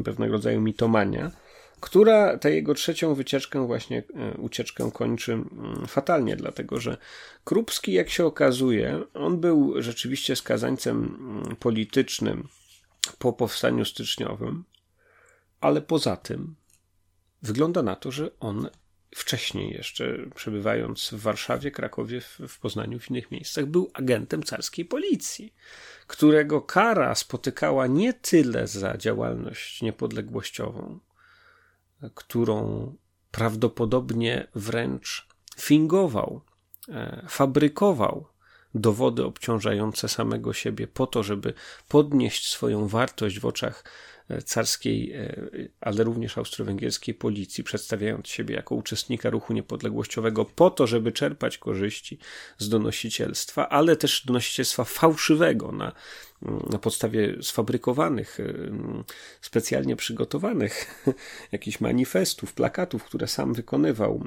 pewnego rodzaju mitomania która tę jego trzecią wycieczkę, właśnie e, ucieczkę kończy mm, fatalnie, dlatego że Krupski, jak się okazuje, on był rzeczywiście skazańcem mm, politycznym po powstaniu styczniowym, ale poza tym wygląda na to, że on wcześniej jeszcze, przebywając w Warszawie, Krakowie, w Poznaniu, w innych miejscach, był agentem carskiej policji, którego kara spotykała nie tyle za działalność niepodległościową, którą prawdopodobnie wręcz fingował, e, fabrykował dowody obciążające samego siebie po to, żeby podnieść swoją wartość w oczach carskiej, e, ale również austro-węgierskiej policji, przedstawiając siebie jako uczestnika ruchu niepodległościowego po to, żeby czerpać korzyści z donosicielstwa, ale też donosicielstwa fałszywego na, na podstawie sfabrykowanych, e, specjalnie przygotowanych jakichś manifestów, plakatów, które sam wykonywał,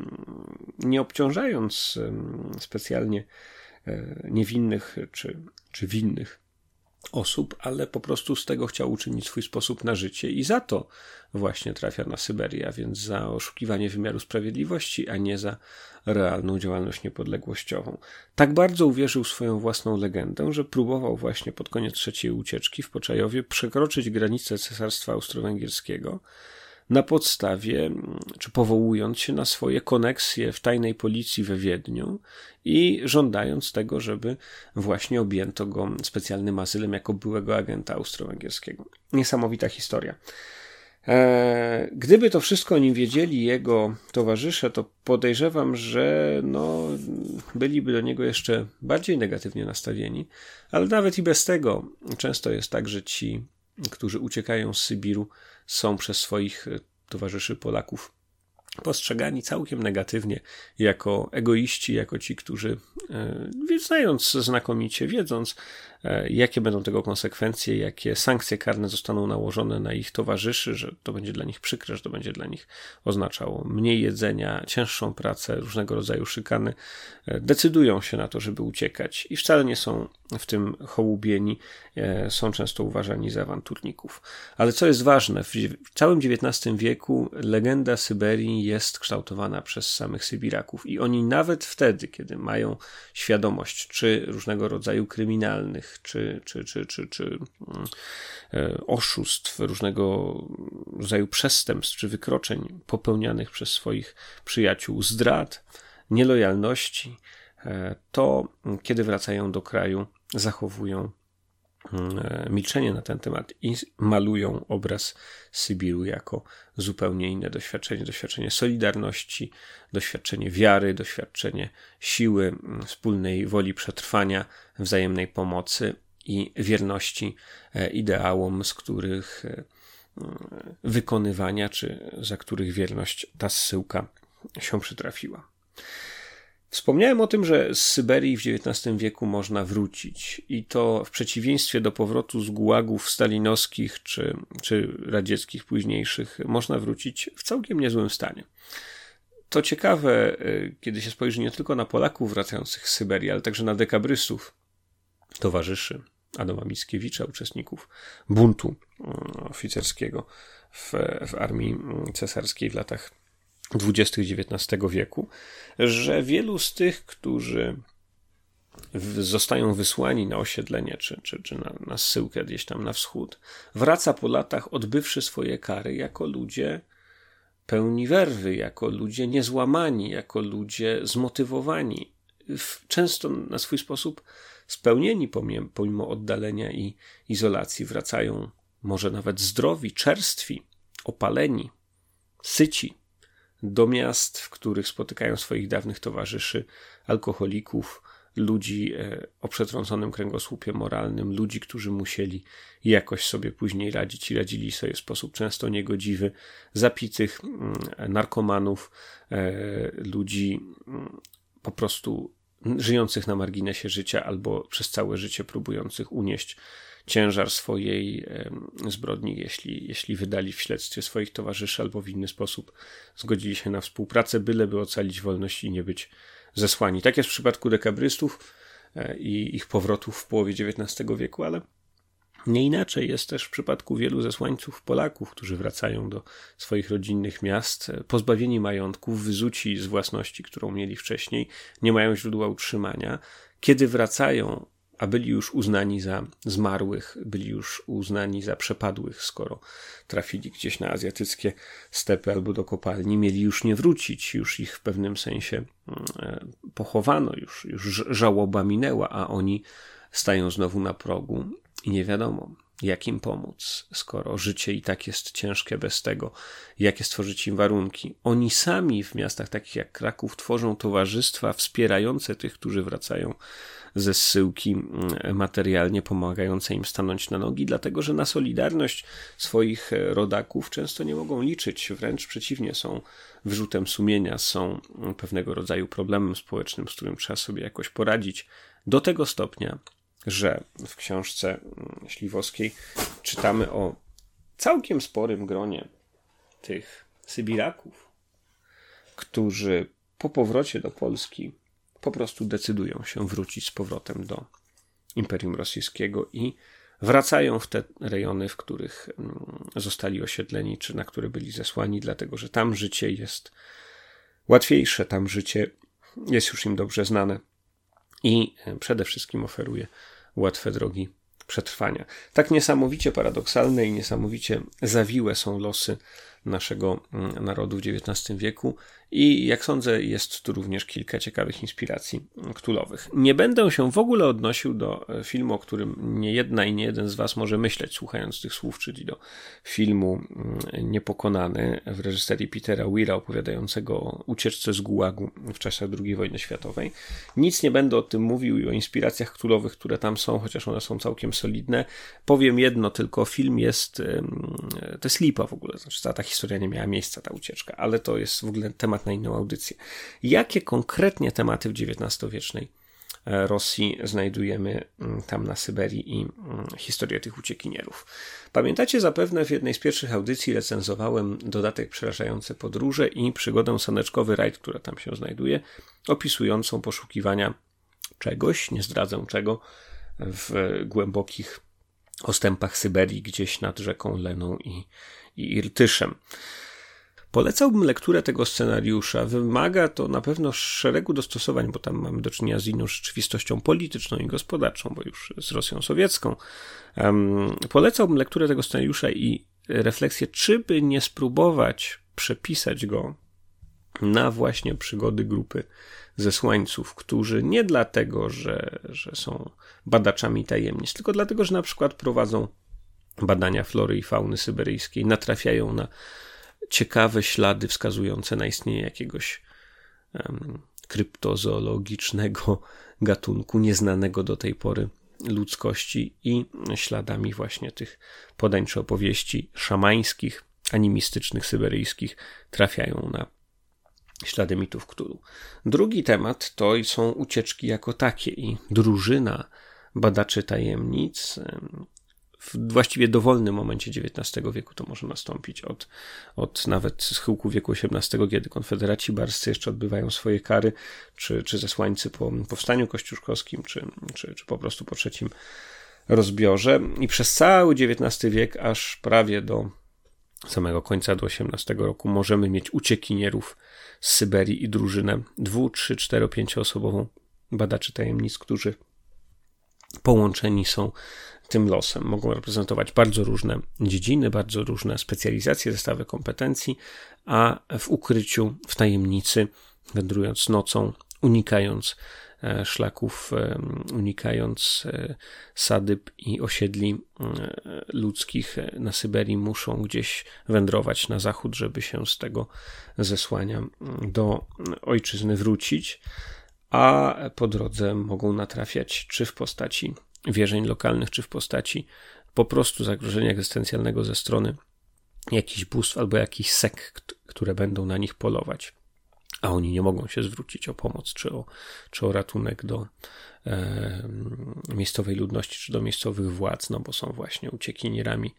nie obciążając specjalnie e, niewinnych czy, czy winnych osób, ale po prostu z tego chciał uczynić swój sposób na życie i za to właśnie trafia na Syberię, a więc za oszukiwanie wymiaru sprawiedliwości, a nie za realną działalność niepodległościową. Tak bardzo uwierzył swoją własną legendę, że próbował właśnie pod koniec trzeciej ucieczki w Poczajowie przekroczyć granicę Cesarstwa Austro-Węgierskiego, na podstawie, czy powołując się na swoje koneksje w tajnej policji we Wiedniu i żądając tego, żeby właśnie objęto go specjalnym azylem jako byłego agenta austro-węgierskiego. Niesamowita historia. E, gdyby to wszystko o nim wiedzieli jego towarzysze, to podejrzewam, że no, byliby do niego jeszcze bardziej negatywnie nastawieni, ale nawet i bez tego często jest tak, że ci, którzy uciekają z Sybiru, są przez swoich e, towarzyszy Polaków postrzegani całkiem negatywnie jako egoiści, jako ci, którzy e, znając znakomicie, wiedząc, jakie będą tego konsekwencje, jakie sankcje karne zostaną nałożone na ich towarzyszy, że to będzie dla nich przykre, że to będzie dla nich oznaczało mniej jedzenia, cięższą pracę, różnego rodzaju szykany, e, decydują się na to, żeby uciekać i wcale nie są w tym hołubieni, e, są często uważani za awanturników. Ale co jest ważne, w całym XIX wieku legenda Syberii jest kształtowana przez samych Sybiraków i oni nawet wtedy, kiedy mają świadomość czy różnego rodzaju kryminalnych, czy, czy, czy, czy, czy e, oszustw, różnego rodzaju przestępstw czy wykroczeń popełnianych przez swoich przyjaciół, zdrad, nielojalności, e, to kiedy wracają do kraju, zachowują milczenie na ten temat i malują obraz Sybiru jako zupełnie inne doświadczenie, doświadczenie solidarności, doświadczenie wiary, doświadczenie siły, wspólnej woli przetrwania, wzajemnej pomocy i wierności e, ideałom, z których e, wykonywania, czy za których wierność ta zsyłka się przytrafiła. Wspomniałem o tym, że z Syberii w XIX wieku można wrócić i to w przeciwieństwie do powrotu z gułagów stalinowskich czy, czy radzieckich późniejszych, można wrócić w całkiem niezłym stanie. To ciekawe, y, kiedy się spojrzy nie tylko na Polaków wracających z Syberii, ale także na dekabrystów, towarzyszy Adama Mickiewicza, uczestników buntu y, oficerskiego w, w armii cesarskiej w latach XX XIX wieku, że wielu z tych, którzy zostają wysłani na osiedlenie czy, czy, czy na, na zsyłkę gdzieś tam na wschód, wraca po latach, odbywszy swoje kary, jako ludzie pełni werwy, jako ludzie niezłamani, jako ludzie zmotywowani, często na swój sposób spełnieni pomimo oddalenia i izolacji, wracają może nawet zdrowi, czerstwi, opaleni, syci, do miast, w których spotykają swoich dawnych towarzyszy, alkoholików, ludzi e, o przetrąconym kręgosłupie moralnym, ludzi, którzy musieli jakoś sobie później radzić i radzili sobie w sposób często niegodziwy, zapitych mm, narkomanów, e, ludzi mm, po prostu żyjących na marginesie życia albo przez całe życie próbujących unieść ciężar swojej zbrodni, jeśli, jeśli wydali w śledztwie swoich towarzyszy albo w inny sposób zgodzili się na współpracę, byleby ocalić wolność i nie być zesłani. Tak jest w przypadku dekabrystów e, i ich powrotów w połowie XIX wieku, ale nie inaczej jest też w przypadku wielu zesłańców Polaków, którzy wracają do swoich rodzinnych miast, e, pozbawieni majątków, wyzuci z własności, którą mieli wcześniej, nie mają źródła utrzymania. Kiedy wracają, a byli już uznani za zmarłych, byli już uznani za przepadłych, skoro trafili gdzieś na azjatyckie stepy albo do kopalni, mieli już nie wrócić, już ich w pewnym sensie mm, e, pochowano, już, już żałoba minęła, a oni stają znowu na progu i nie wiadomo, jak im pomóc, skoro życie i tak jest ciężkie bez tego, jakie stworzyć im warunki. Oni sami w miastach takich jak Kraków tworzą towarzystwa wspierające tych, którzy wracają ze zsyłki mm, materialnie pomagające im stanąć na nogi, dlatego że na solidarność swoich rodaków często nie mogą liczyć, wręcz przeciwnie, są wyrzutem sumienia, są pewnego rodzaju problemem społecznym, z którym trzeba sobie jakoś poradzić. Do tego stopnia, że w książce mm, Śliwowskiej czytamy o całkiem sporym gronie tych Sybiraków, którzy po powrocie do Polski po prostu decydują się wrócić z powrotem do Imperium Rosyjskiego i wracają w te rejony, w których mm, zostali osiedleni, czy na które byli zesłani, dlatego że tam życie jest łatwiejsze, tam życie jest już im dobrze znane i e, przede wszystkim oferuje łatwe drogi przetrwania. Tak niesamowicie paradoksalne i niesamowicie zawiłe są losy naszego mm, narodu w XIX wieku i jak sądzę, jest tu również kilka ciekawych inspiracji ktulowych. Nie będę się w ogóle odnosił do e, filmu, o którym nie jedna i nie jeden z Was może myśleć, słuchając tych słów, czyli do filmu mm, Niepokonany w reżyserii Petera Weira, opowiadającego o ucieczce z Gułagu w czasach II wojny światowej. Nic nie będę o tym mówił i o inspiracjach ktulowych, które tam są, chociaż one są całkiem solidne. Powiem jedno tylko, film jest, to jest lipa w ogóle, znaczy ta, ta historia nie miała miejsca, ta ucieczka, ale to jest w ogóle temat na inną audycję. Jakie konkretnie tematy w XIX-wiecznej e, Rosji znajdujemy mm, tam na Syberii i mm, historię tych uciekinierów. Pamiętacie zapewne w jednej z pierwszych audycji recenzowałem dodatek Przerażające podróże i przygodę Saneczkowy Rajd, która tam się znajduje, opisującą poszukiwania czegoś, nie zdradzę czego, w głębokich ostępach Syberii, gdzieś nad rzeką Leną i, i Irtyszem. Polecałbym lekturę tego scenariusza. Wymaga to na pewno szeregu dostosowań, bo tam mamy do czynienia z inną rzeczywistością polityczną i gospodarczą, bo już z Rosją sowiecką. Um, polecałbym lekturę tego scenariusza i refleksję, czy by nie spróbować przepisać go na właśnie przygody grupy zesłańców, którzy nie dlatego, że, że są badaczami tajemnic, tylko dlatego, że na przykład prowadzą badania flory i fauny syberyjskiej, natrafiają na ciekawe ślady wskazujące na istnienie jakiegoś um, kryptozoologicznego gatunku nieznanego do tej pory ludzkości i śladami właśnie tych podań czy opowieści szamańskich, animistycznych, syberyjskich trafiają na ślady mitów Cthulhu. Drugi temat to są ucieczki jako takie i drużyna badaczy tajemnic w właściwie dowolnym momencie XIX wieku to może nastąpić, od, od nawet schyłku wieku XVIII, kiedy konfederaci barscy jeszcze odbywają swoje kary, czy, czy zesłańcy po powstaniu kościuszkowskim, czy, czy, czy po prostu po trzecim rozbiorze. I przez cały XIX wiek, aż prawie do samego końca do XVIII roku, możemy mieć uciekinierów z Syberii i drużynę dwu, trzy, cztero, pięcioosobową badaczy tajemnic, którzy połączeni są tym losem. Mogą reprezentować bardzo różne dziedziny, bardzo różne specjalizacje, zestawy kompetencji, a w ukryciu, w tajemnicy, wędrując nocą, unikając e, szlaków, e, unikając sadyb i osiedli ludzkich na Syberii, muszą gdzieś wędrować na zachód, żeby się z tego zesłania do ojczyzny wrócić, a po drodze mogą natrafiać czy w postaci wierzeń lokalnych, czy w postaci po prostu zagrożenia egzystencjalnego ze strony jakichś bóstw albo jakichś sekt, które będą na nich polować, a oni nie mogą się zwrócić o pomoc czy o, czy o ratunek do miejscowej ludności czy do miejscowych władz, no bo są właśnie uciekinierami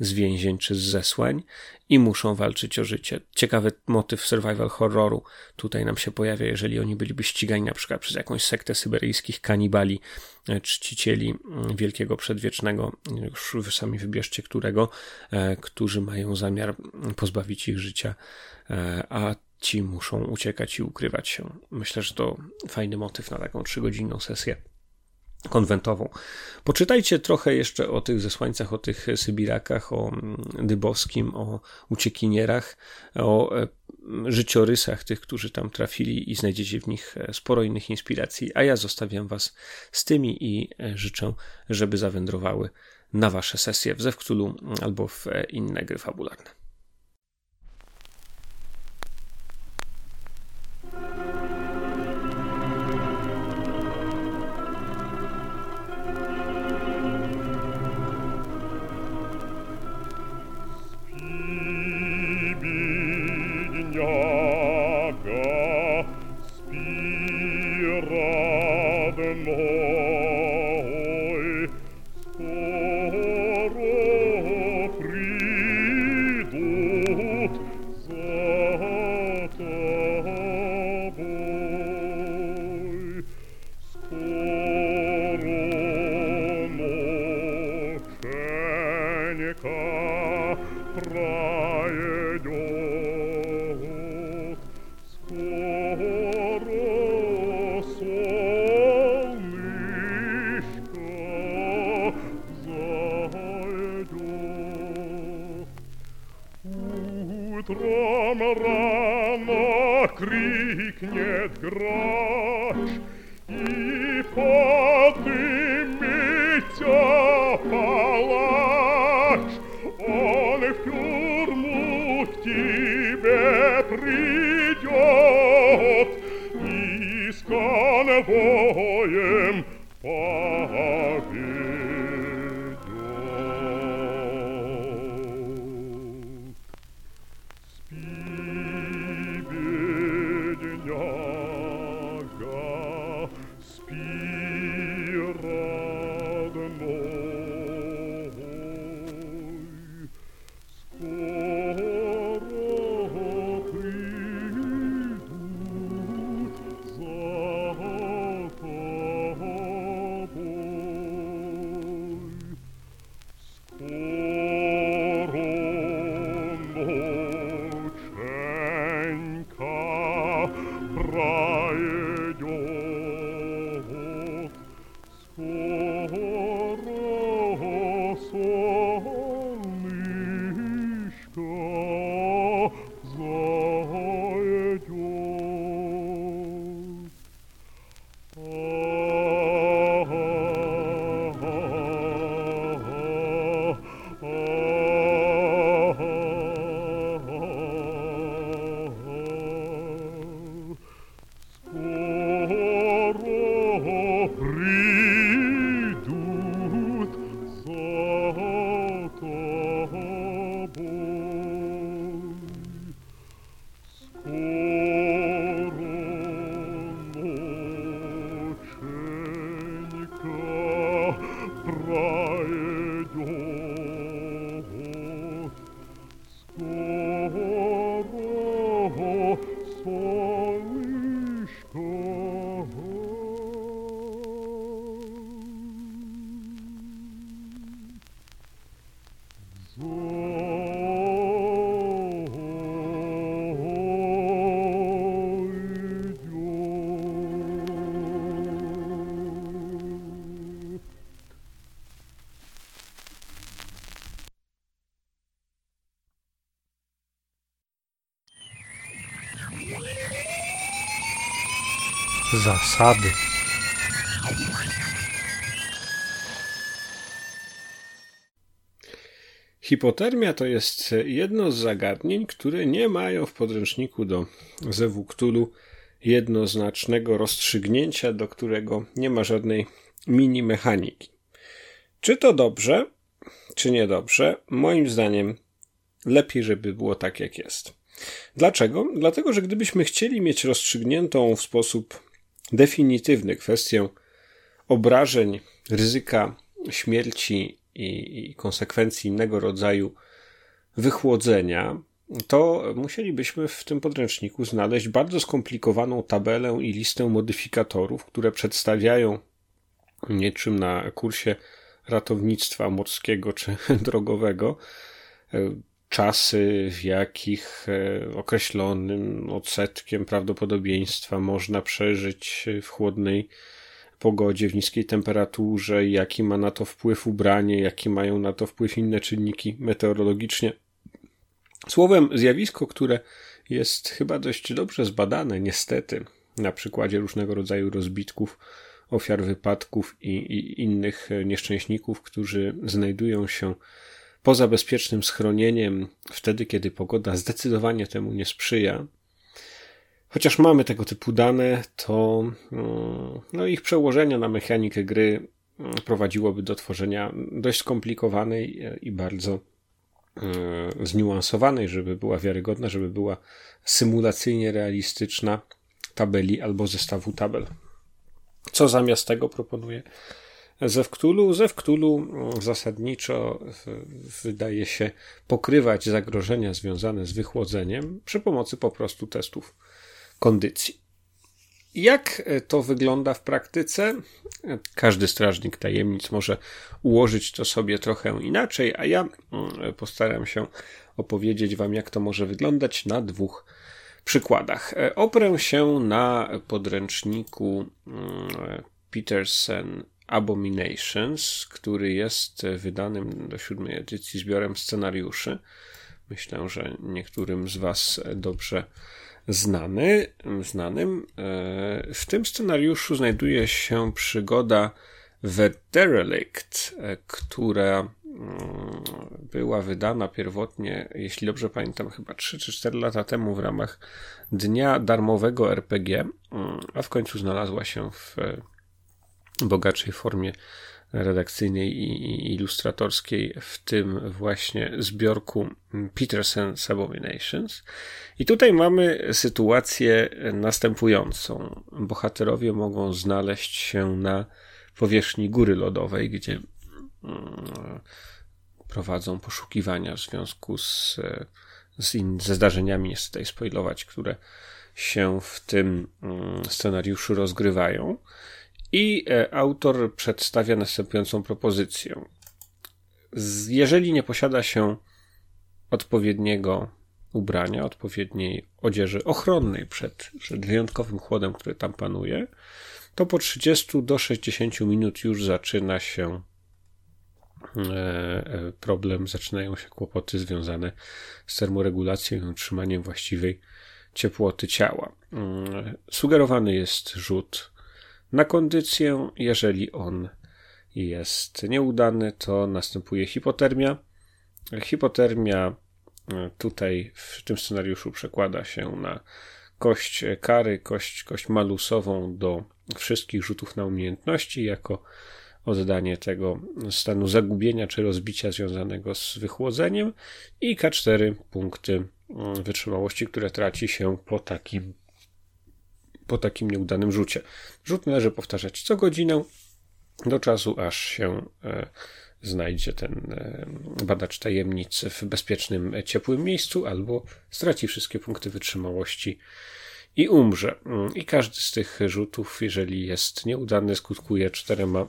z więzień czy z zesłań i muszą walczyć o życie. Ciekawy motyw survival horroru tutaj nam się pojawia, jeżeli oni byliby ścigani na przykład przez jakąś sektę syberyjskich kanibali, e, czcicieli mm, wielkiego przedwiecznego, już wy sami wybierzcie którego, e, którzy mają zamiar pozbawić ich życia, e, a ci muszą uciekać i ukrywać się. Myślę, że to fajny motyw na taką trzygodzinną sesję konwentową. Poczytajcie trochę jeszcze o tych zesłańcach, o tych Sybirakach, o mm, Dybowskim, o uciekinierach, o e, życiorysach tych, którzy tam trafili i znajdziecie w nich e, sporo innych inspiracji, a ja zostawiam was z tymi i e, życzę, żeby zawędrowały na wasze sesje w Zewktulu albo w inne gry fabularne. zasady. Hipotermia to jest jedno z zagadnień, które nie mają w podręczniku do Zewuktulu jednoznacznego rozstrzygnięcia, do którego nie ma żadnej mini mechaniki. Czy to dobrze, czy niedobrze? Moim zdaniem lepiej, żeby było tak, jak jest. Dlaczego? Dlatego, że gdybyśmy chcieli mieć rozstrzygniętą w sposób definitywny kwestię obrażeń, ryzyka śmierci i, i konsekwencji innego rodzaju wychłodzenia, to musielibyśmy w tym podręczniku znaleźć bardzo skomplikowaną tabelę i listę modyfikatorów, które przedstawiają niczym na kursie ratownictwa morskiego czy drogowego czasy, w jakich e, określonym odsetkiem prawdopodobieństwa można przeżyć w chłodnej pogodzie, w niskiej temperaturze, jaki ma na to wpływ ubranie, jaki mają na to wpływ inne czynniki meteorologicznie. Słowem, zjawisko, które jest chyba dość dobrze zbadane, niestety, na przykładzie różnego rodzaju rozbitków, ofiar wypadków i, i innych nieszczęśników, którzy znajdują się poza bezpiecznym schronieniem wtedy, kiedy pogoda zdecydowanie temu nie sprzyja. Chociaż mamy tego typu dane, to mm, no, ich przełożenie na mechanikę gry mm, prowadziłoby do tworzenia dość skomplikowanej i bardzo mm, zniuansowanej, żeby była wiarygodna, żeby była symulacyjnie realistyczna tabeli albo zestawu tabel. Co zamiast tego proponuje Zew Cthulhu? Zew Cthulhu zasadniczo wydaje się pokrywać zagrożenia związane z wychłodzeniem przy pomocy po prostu testów kondycji. Jak to wygląda w praktyce? Każdy strażnik tajemnic może ułożyć to sobie trochę inaczej, a ja mm, postaram się opowiedzieć Wam, jak to może wyglądać na dwóch przykładach. Oprę się na podręczniku mm, Peterson Abominations, który jest wydanym do siódmej edycji zbiorem scenariuszy. Myślę, że niektórym z Was dobrze znany, znanym. E, w tym scenariuszu znajduje się przygoda The Derelict, e, która była wydana pierwotnie, jeśli dobrze pamiętam, chyba 3 czy 4 lata temu w ramach Dnia Darmowego RPG, a w końcu znalazła się w bogatszej formie redakcyjnej i ilustratorskiej w tym właśnie zbiorku Peterson Abominations. I tutaj mamy sytuację następującą. Bohaterowie mogą znaleźć się na powierzchni góry lodowej, gdzie mm, prowadzą poszukiwania w związku z, z in, ze zdarzeniami, nie chcę tutaj spoilować, które się w tym mm, scenariuszu rozgrywają. I e, autor przedstawia następującą propozycję. Jeżeli nie posiada się odpowiedniego ubrania, odpowiedniej odzieży ochronnej przed, przed wyjątkowym chłodem, który tam panuje, to po 30 do 60 minut już zaczyna się e, e, problem, zaczynają się kłopoty związane z termoregulacją i utrzymaniem właściwej ciepłoty ciała. Mm, sugerowany jest rzut na kondycję. Jeżeli on jest nieudany, to następuje hipotermia. Hipotermia e, tutaj w tym scenariuszu przekłada się na kość kary, kość, kość malusową do wszystkich rzutów na umiejętności, jako oddanie tego stanu zagubienia czy rozbicia związanego z wychłodzeniem i K4 punkty mm, wytrzymałości, które traci się po takim po takim nieudanym rzucie. Rzut należy powtarzać co godzinę do czasu, aż się e, znajdzie ten e, badacz tajemnic w bezpiecznym, ciepłym miejscu albo straci wszystkie punkty wytrzymałości i umrze. I każdy z tych rzutów, jeżeli jest nieudany, skutkuje czterema,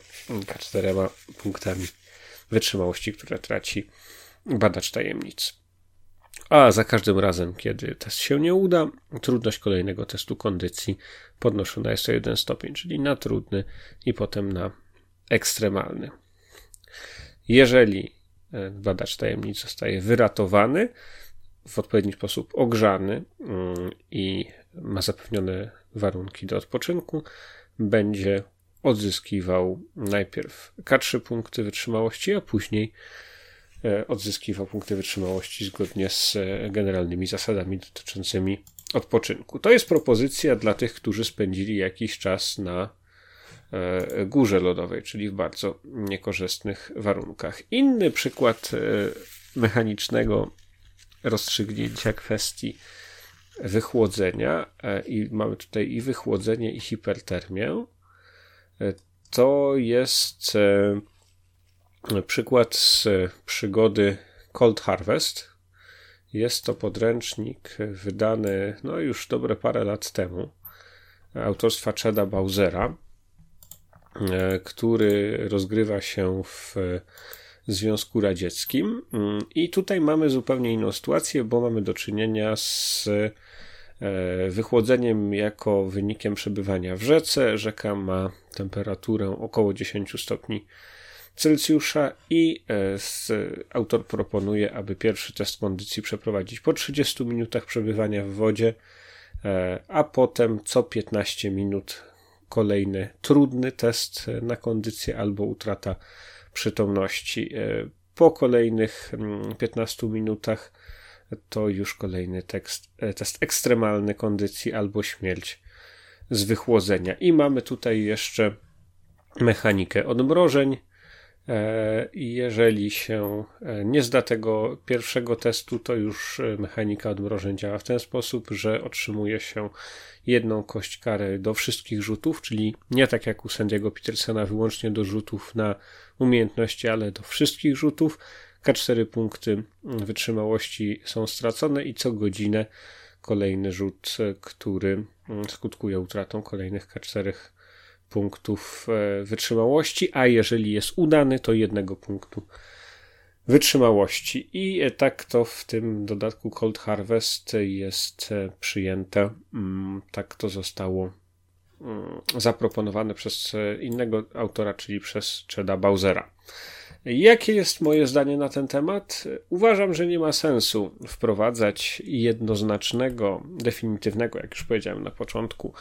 czterema punktami wytrzymałości, które traci badacz tajemnic. A za każdym razem, kiedy test się nie uda, trudność kolejnego testu kondycji podnoszona jest o jeden stopień, czyli na trudny i potem na ekstremalny. Jeżeli e, badacz tajemnic zostaje wyratowany, w odpowiedni sposób ogrzany mm, i ma zapewnione warunki do odpoczynku, będzie odzyskiwał najpierw K3 punkty wytrzymałości, a później odzyskiwał punkty wytrzymałości zgodnie z generalnymi zasadami dotyczącymi odpoczynku. To jest propozycja dla tych, którzy spędzili jakiś czas na górze lodowej, czyli w bardzo niekorzystnych warunkach. Inny przykład mechanicznego rozstrzygnięcia kwestii wychłodzenia e, i mamy tutaj i wychłodzenie i hipertermię. E, to jest e, przykład z przygody Cold Harvest. Jest to podręcznik wydany no już dobre parę lat temu autorstwa Cheda Bowsera, który rozgrywa się w Związku Radzieckim. Mm, I tutaj mamy zupełnie inną sytuację, bo mamy do czynienia z e, wychłodzeniem jako wynikiem przebywania w rzece. Rzeka ma temperaturę około 10 stopni Celsjusza i e, autor proponuje, aby pierwszy test kondycji przeprowadzić po 30 minutach przebywania w wodzie, e, a potem co 15 minut kolejny trudny test na kondycję albo utrata przytomności. E, po kolejnych 15 mm, minutach to już kolejny tekst, test ekstremalny kondycji albo śmierć z wychłodzenia. I mamy tutaj jeszcze mechanikę odmrożeń. E, jeżeli się nie zda tego pierwszego testu, to już mechanika odmrożeń działa w ten sposób, że otrzymuje się jedną kość kary do wszystkich rzutów, czyli nie tak jak u sędziego Petersena wyłącznie do rzutów na umiejętności, ale do wszystkich rzutów. K4 punkty wytrzymałości są stracone i co godzinę kolejny rzut, który skutkuje utratą kolejnych K4 punktów e, wytrzymałości, a jeżeli jest udany, to jednego punktu wytrzymałości. I tak to w tym dodatku Cold Harvest jest e, przyjęte. Mm, tak to zostało mm, zaproponowane przez e, innego autora, czyli przez Cheda Bowsera. Jakie jest moje zdanie na ten temat? Uważam, że nie ma sensu wprowadzać jednoznacznego, definitywnego, jak już powiedziałem na początku,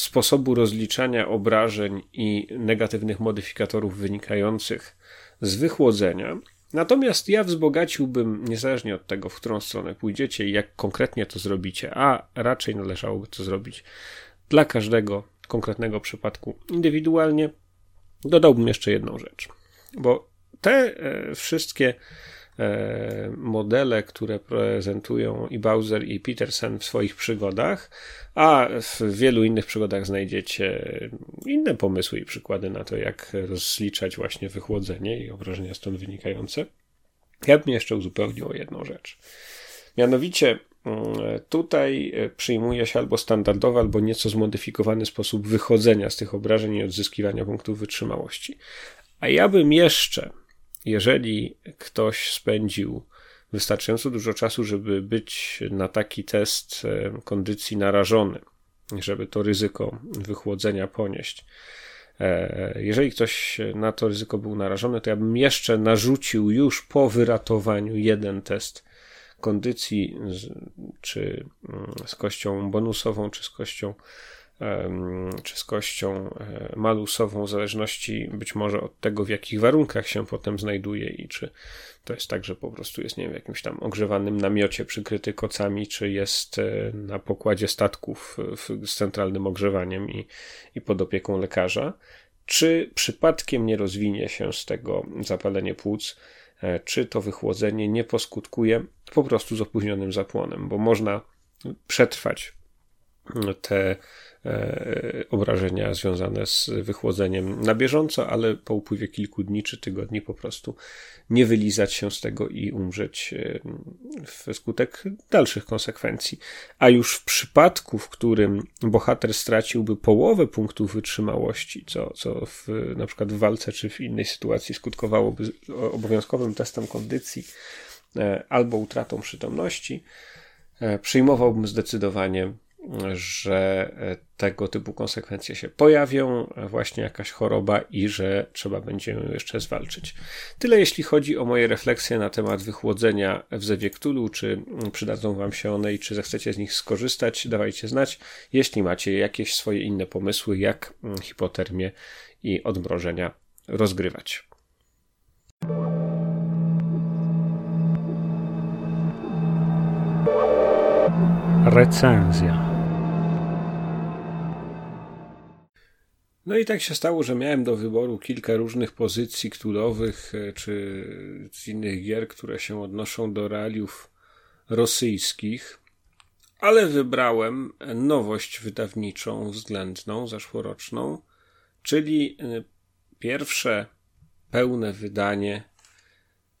sposobu rozliczania obrażeń i negatywnych modyfikatorów wynikających z wychłodzenia, Natomiast ja wzbogaciłbym, niezależnie od tego, w którą stronę pójdziecie i jak konkretnie to zrobicie, a raczej należałoby to zrobić dla każdego konkretnego przypadku indywidualnie, dodałbym jeszcze jedną rzecz. Bo te e, wszystkie modele, które prezentują i Bowser, i Peterson w swoich przygodach, a w wielu innych przygodach znajdziecie inne pomysły i przykłady na to, jak rozliczać właśnie wychłodzenie i obrażenia stąd wynikające. Ja bym jeszcze uzupełnił o jedną rzecz. Mianowicie mm, tutaj przyjmuje się albo standardowy, albo nieco zmodyfikowany sposób wychodzenia z tych obrażeń i odzyskiwania punktów wytrzymałości. A ja bym jeszcze jeżeli ktoś spędził wystarczająco dużo czasu, żeby być na taki test e, kondycji narażony, żeby to ryzyko wychłodzenia ponieść. E, jeżeli ktoś na to ryzyko był narażony, to ja bym jeszcze narzucił już po wyratowaniu jeden test kondycji, czy mm, z kością bonusową, czy z kością czy z kością e, malusową, w zależności być może od tego, w jakich warunkach się potem znajduje i czy to jest tak, że po prostu jest, nie wiem, w jakimś tam ogrzewanym namiocie przykryty kocami, czy jest e, na pokładzie statków z centralnym ogrzewaniem i, i pod opieką lekarza, czy przypadkiem nie rozwinie się z tego zapalenie płuc, e, czy to wychłodzenie nie poskutkuje po prostu z opóźnionym zapłonem, bo można przetrwać te E, obrażenia związane z wychłodzeniem na bieżąco, ale po upływie kilku dni czy tygodni po prostu nie wylizać się z tego i umrzeć e, wskutek dalszych konsekwencji. A już w przypadku, w którym bohater straciłby połowę punktów wytrzymałości, co, co w, na przykład w walce czy w innej sytuacji skutkowałoby obowiązkowym testem kondycji e, albo utratą przytomności, przyjmowałbym zdecydowanie że e, tego typu konsekwencje się pojawią, e, właśnie jakaś choroba i że trzeba będzie ją jeszcze zwalczyć. Tyle jeśli chodzi o moje refleksje na temat wychłodzenia w zewie Cthulhu, czy mm, przydadzą wam się one i czy zechcecie z nich skorzystać, dawajcie znać. Jeśli macie jakieś swoje inne pomysły, jak mm, hipotermię i odmrożenia rozgrywać. Recenzja No i tak się stało, że miałem do wyboru kilka różnych pozycji ktulowych e, czy z innych gier, które się odnoszą do realiów rosyjskich, ale wybrałem nowość wydawniczą względną, zeszłoroczną, czyli e, pierwsze pełne wydanie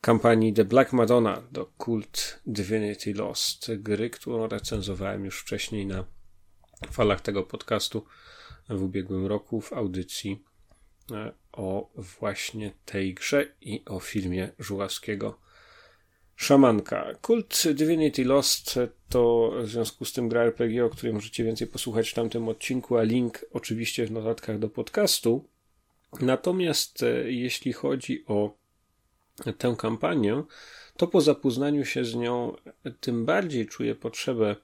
kampanii The Black Madonna do Cult Divinity Lost, gry, którą recenzowałem już wcześniej na falach tego podcastu w ubiegłym roku w audycji e, o właśnie tej grze i o filmie Żuławskiego Szamanka. Kult Divinity Lost to w związku z tym gra RPG, o której możecie więcej posłuchać w tamtym odcinku, a link oczywiście w notatkach do podcastu. Natomiast e, jeśli chodzi o tę kampanię, to po zapoznaniu się z nią tym bardziej czuję potrzebę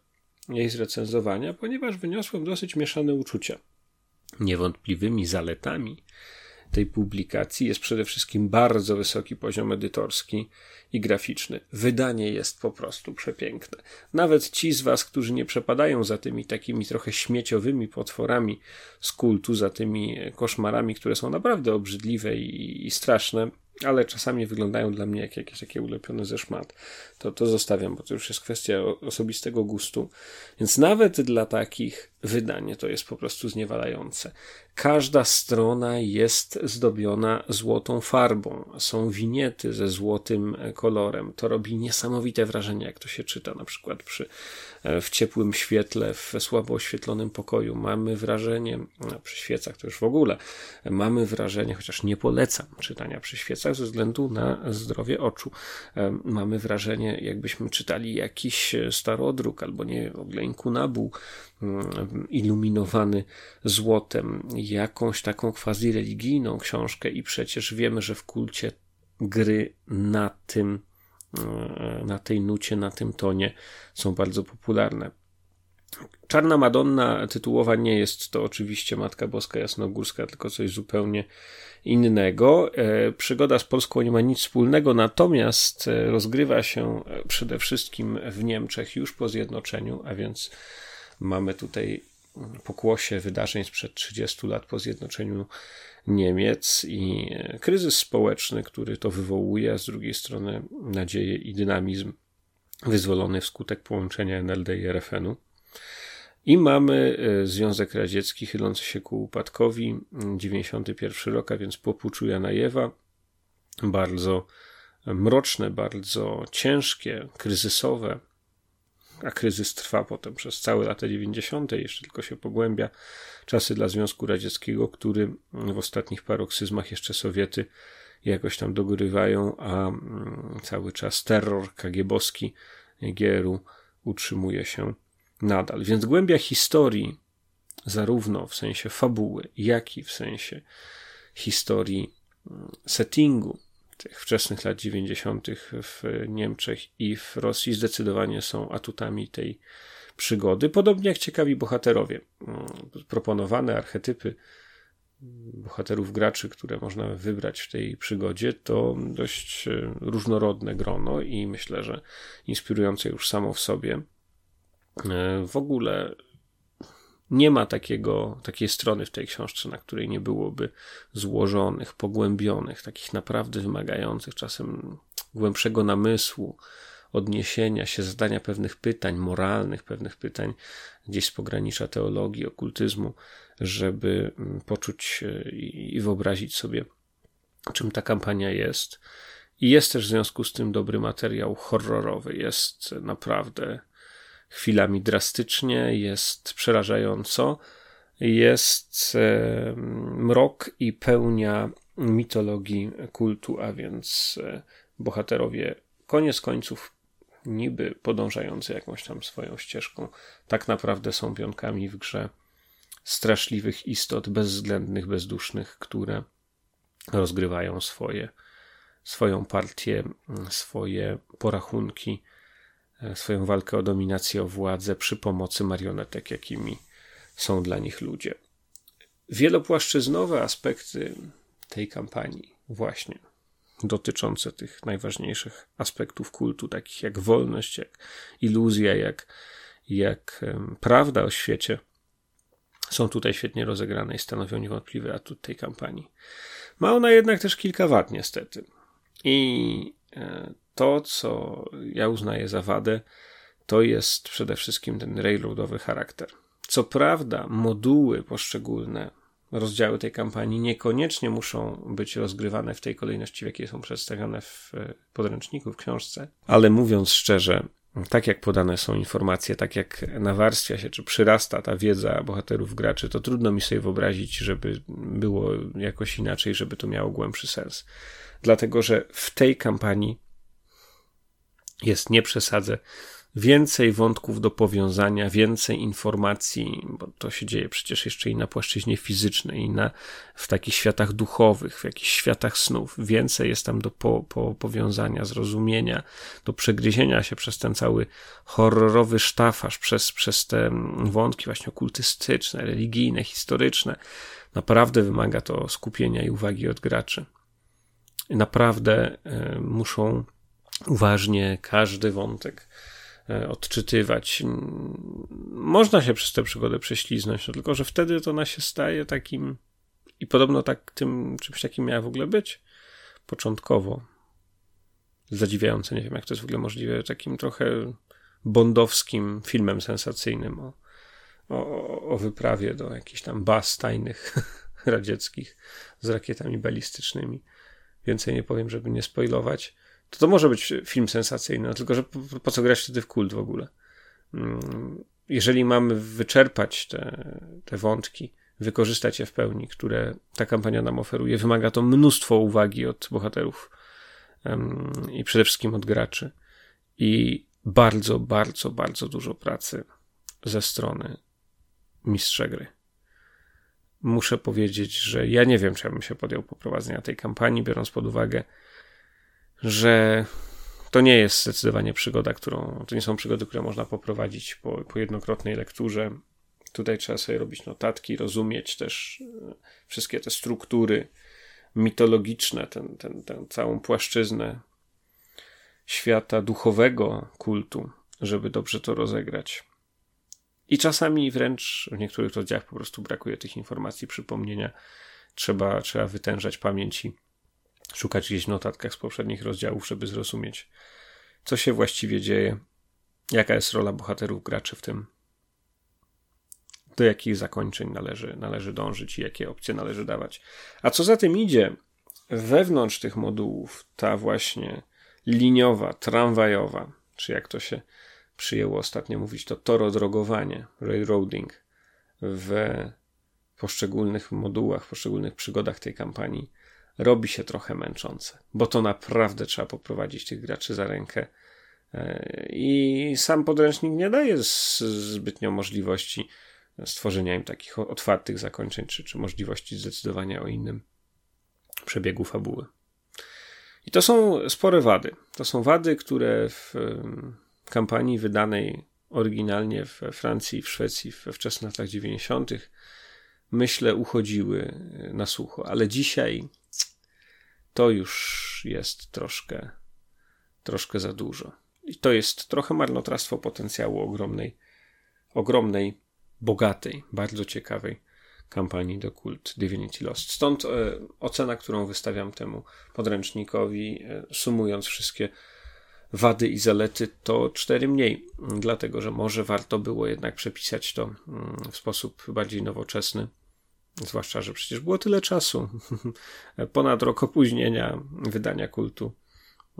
jej zrecenzowania, ponieważ wyniosłem dosyć mieszane uczucia. Niewątpliwymi zaletami tej publikacji jest przede wszystkim bardzo wysoki poziom edytorski i graficzny. Wydanie jest po prostu przepiękne. Nawet ci z Was, którzy nie przepadają za tymi takimi trochę śmieciowymi potworami z kultu, za tymi koszmarami, które są naprawdę obrzydliwe i, i straszne, ale czasami wyglądają dla mnie jak jakieś takie ulepione ze szmat. To, to zostawiam, bo to już jest kwestia osobistego gustu. Więc nawet dla takich wydanie to jest po prostu zniewalające. Każda strona jest zdobiona złotą farbą. Są winiety ze złotym kolorem. To robi niesamowite wrażenie, jak to się czyta, na przykład przy, e, w ciepłym świetle, w słabo oświetlonym pokoju. Mamy wrażenie, no, przy świecach to już w ogóle, mamy wrażenie, chociaż nie polecam czytania przy świecach ze względu na zdrowie oczu. E, mamy wrażenie, jakbyśmy czytali jakiś starodruk albo nie, w ogóle inkunabuł iluminowany złotem, jakąś taką quasi religijną książkę i przecież wiemy, że w kulcie gry na tym, e, na tej nucie, na tym tonie są bardzo popularne. Czarna Madonna tytułowa nie jest to oczywiście Matka Boska Jasnogórska, tylko coś zupełnie innego. E, przygoda z Polską nie ma nic wspólnego, natomiast e, rozgrywa się przede wszystkim w Niemczech już po zjednoczeniu, a więc mamy tutaj pokłosie wydarzeń sprzed 30 lat po zjednoczeniu Niemiec i kryzys społeczny, który to wywołuje, a z drugiej strony nadzieję i dynamizm wyzwolony wskutek połączenia NLD i RFN-u. I mamy e, Związek Radziecki chylący się ku upadkowi, 91 rok, a więc po puczu Janajewa. Bardzo mroczne, bardzo ciężkie, kryzysowe, a kryzys trwa potem przez całe lata 90., jeszcze tylko się pogłębia. Czasy dla Związku Radzieckiego, który w ostatnich paroksyzmach jeszcze Sowiety jakoś tam dogorywają, a mm, cały czas terror kagiebowski GRU utrzymuje się nadal. Więc głębia historii, zarówno w sensie fabuły, jak i w sensie historii mm, settingu, tych wczesnych lat 90. w Niemczech i w Rosji zdecydowanie są atutami tej przygody. Podobnie jak ciekawi bohaterowie. Mm, proponowane archetypy bohaterów graczy, które można wybrać w tej przygodzie, to dość e, różnorodne grono i myślę, że inspirujące już samo w sobie. E, w ogóle nie ma takiego, takiej strony w tej książce, na której nie byłoby złożonych, pogłębionych, takich naprawdę wymagających czasem głębszego namysłu, odniesienia się, zadania pewnych pytań moralnych, pewnych pytań gdzieś z pogranicza teologii, okultyzmu, żeby mm, poczuć i wyobrazić sobie, czym ta kampania jest. I jest też w związku z tym dobry materiał horrorowy. Jest naprawdę chwilami drastycznie, jest przerażająco, jest mrok i pełnia mitologii kultu, a więc e, bohaterowie koniec końców niby podążający jakąś tam swoją ścieżką, tak naprawdę są pionkami w grze straszliwych istot, bezwzględnych, bezdusznych, które rozgrywają swoje, swoją partię, swoje porachunki swoją walkę o dominację, o władzę przy pomocy marionetek, jakimi są dla nich ludzie. Wielopłaszczyznowe aspekty tej kampanii, właśnie dotyczące tych najważniejszych aspektów kultu, takich jak wolność, jak iluzja, jak, jak prawda o świecie są tutaj świetnie rozegrane i stanowią niewątpliwy atut tej kampanii. Ma ona jednak też kilka wad, niestety. I e, to, co ja uznaję za wadę, to jest przede wszystkim ten railroadowy charakter. Co prawda, moduły poszczególne, rozdziały tej kampanii niekoniecznie muszą być rozgrywane w tej kolejności, w jakiej są przedstawione w e, podręczniku, w książce, ale mówiąc szczerze, tak jak podane są informacje, tak jak nawarstwia się, czy przyrasta ta wiedza bohaterów graczy, to trudno mi sobie wyobrazić, żeby było jakoś inaczej, żeby to miało głębszy sens. Dlatego, że w tej kampanii jest, nie przesadzę, więcej wątków do powiązania, więcej informacji, bo to się dzieje przecież jeszcze i na płaszczyźnie fizycznej, i na, w takich światach duchowych, w jakichś światach snów. Więcej jest tam do po, po, powiązania, zrozumienia, do przegryzienia się przez ten cały horrorowy sztafaż, przez, przez te wątki właśnie okultystyczne, religijne, historyczne. Naprawdę wymaga to skupienia i uwagi od graczy. Naprawdę y, muszą uważnie każdy wątek E, odczytywać. Można się przez tę przygodę prześliznąć, no tylko że wtedy to ona się staje takim i podobno tak tym czymś takim miała w ogóle być początkowo. Zadziwiające, nie wiem jak to jest w ogóle możliwe, takim trochę bondowskim filmem sensacyjnym o, o, o wyprawie do jakichś tam baz tajnych radzieckich z rakietami balistycznymi. Więcej nie powiem, żeby nie spoilować to to może być film sensacyjny, no tylko że po, po co grać wtedy w kult w ogóle? Mm, jeżeli mamy wyczerpać te, te wątki, wykorzystać je w pełni, które ta kampania nam oferuje, wymaga to mnóstwo uwagi od bohaterów i przede wszystkim od graczy. I bardzo, bardzo, bardzo dużo pracy ze strony mistrza gry. Muszę powiedzieć, że ja nie wiem, czy ja bym się podjął poprowadzenia tej kampanii, biorąc pod uwagę że to nie jest zdecydowanie przygoda, którą. To nie są przygody, które można poprowadzić po, po jednokrotnej lekturze. Tutaj trzeba sobie robić notatki, rozumieć też e, wszystkie te struktury mitologiczne, ten, ten, tę całą płaszczyznę świata duchowego kultu, żeby dobrze to rozegrać. I czasami wręcz w niektórych rozdziałach po prostu brakuje tych informacji, przypomnienia. Trzeba, trzeba wytężać pamięci szukać gdzieś w notatkach z poprzednich rozdziałów, żeby zrozumieć, co się właściwie dzieje, jaka jest rola bohaterów graczy w tym, do jakich zakończeń należy, należy dążyć i jakie opcje należy dawać. A co za tym idzie, wewnątrz tych modułów ta właśnie liniowa, tramwajowa, czy jak to się przyjęło ostatnio mówić, to torodrogowanie, railroading w poszczególnych modułach, poszczególnych przygodach tej kampanii robi się trochę męczące, bo to naprawdę trzeba poprowadzić tych graczy za rękę. E, I sam podręcznik nie daje zbytnio możliwości stworzenia im takich otwartych zakończeń, czy, czy możliwości zdecydowania o innym przebiegu fabuły. I to są spore wady. To są wady, które w kampanii wydanej oryginalnie w Francji i w Szwecji we wczesnych latach 90. myślę uchodziły na sucho, ale dzisiaj to już jest troszkę, troszkę za dużo. I to jest trochę marnotrawstwo potencjału ogromnej, ogromnej, bogatej, bardzo ciekawej kampanii do Kult Divinity Lost. Stąd e, ocena, którą wystawiam temu podręcznikowi, e, sumując wszystkie wady i zalety, to cztery mniej, dlatego że może warto było jednak przepisać to mm, w sposób bardziej nowoczesny Zwłaszcza, że przecież było tyle czasu. Ponad rok opóźnienia wydania kultu.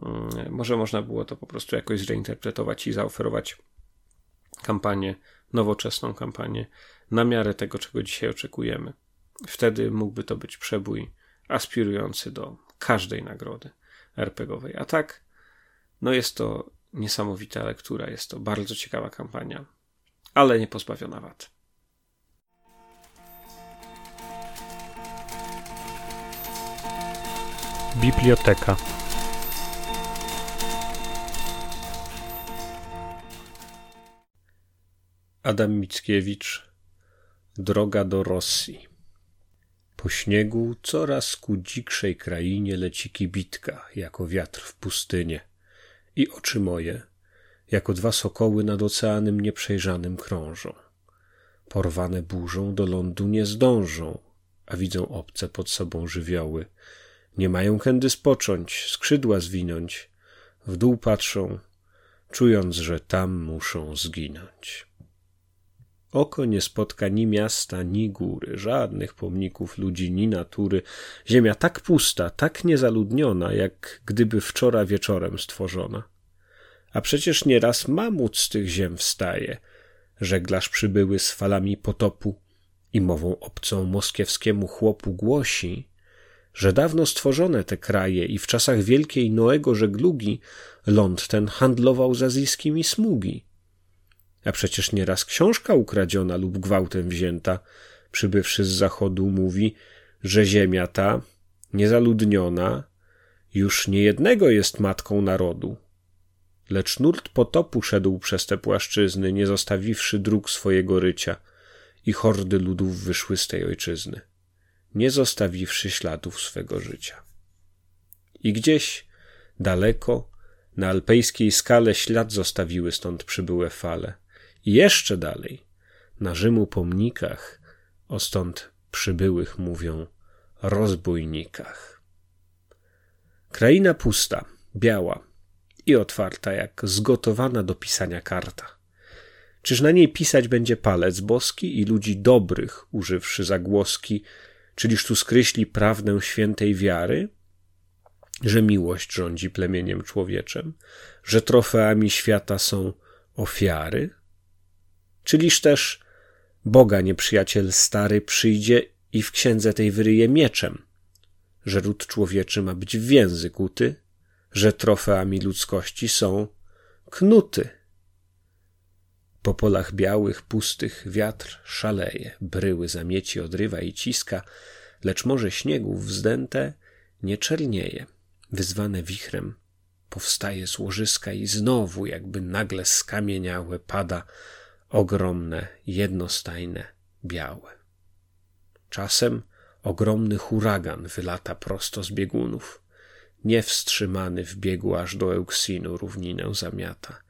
Mm, może można było to po prostu jakoś zreinterpretować i zaoferować kampanię, nowoczesną kampanię, na miarę tego, czego dzisiaj oczekujemy. Wtedy mógłby to być przebój aspirujący do każdej nagrody RPGowej. A tak, no jest to niesamowita lektura, jest to bardzo ciekawa kampania, ale nie pozbawiona wad. Biblioteka. Adam Mickiewicz Droga do Rosji Po śniegu coraz ku dzikszej krainie leci kibitka, jako wiatr w pustynię. I oczy moje, jako dwa sokoły nad oceanem nieprzejrzanym krążą. Porwane burzą do lądu nie zdążą, a widzą obce pod sobą żywioły. Nie mają kędy spocząć, skrzydła zwinąć, w dół patrzą, czując, że tam muszą zginąć. Oko nie spotka ni miasta, ni góry, żadnych pomników ludzi, ni natury. Ziemia tak pusta, tak niezaludniona, jak gdyby wczoraj wieczorem stworzona. A przecież nieraz mamut z tych ziem wstaje. Żeglarz przybyły z falami potopu i mową obcą moskiewskiemu chłopu głosi, że dawno stworzone te kraje i w czasach wielkiej Noego żeglugi ląd ten handlował z azijskimi smugi. A przecież nieraz książka ukradziona lub gwałtem wzięta, przybywszy z zachodu, mówi, że ziemia ta, niezaludniona, już niejednego jest matką narodu. Lecz nurt potopu szedł przez te płaszczyzny, nie zostawiwszy dróg swojego rycia, i hordy ludów wyszły z tej ojczyzny, nie zostawiwszy śladów swego życia. I gdzieś, daleko, na alpejskiej skale ślad zostawiły stąd przybyłe fale – jeszcze dalej, na Rzymu pomnikach, o stąd przybyłych mówią rozbójnikach. Kraina pusta, biała i otwarta, jak zgotowana do pisania karta. Czyż na niej pisać będzie palec boski i ludzi dobrych, używszy zagłoski, czyliż tu skryśli prawnę świętej wiary? Że miłość rządzi plemieniem człowieczem, że trofeami świata są ofiary? Czyliż też Boga nieprzyjaciel stary przyjdzie i w księdze tej wyryje mieczem, że ród człowieczy ma być w więzy kuty, że trofeami ludzkości są knuty. Po polach białych, pustych wiatr szaleje, bryły zamieci odrywa i ciska, lecz morze śniegów wzdęte nie czernieje, wyzwane wichrem powstaje z łożyska i znowu jakby nagle skamieniałe pada ogromne, jednostajne, białe. Czasem ogromny huragan wylata prosto z biegunów. Niewstrzymany w biegu aż do Euksinu równinę zamiata,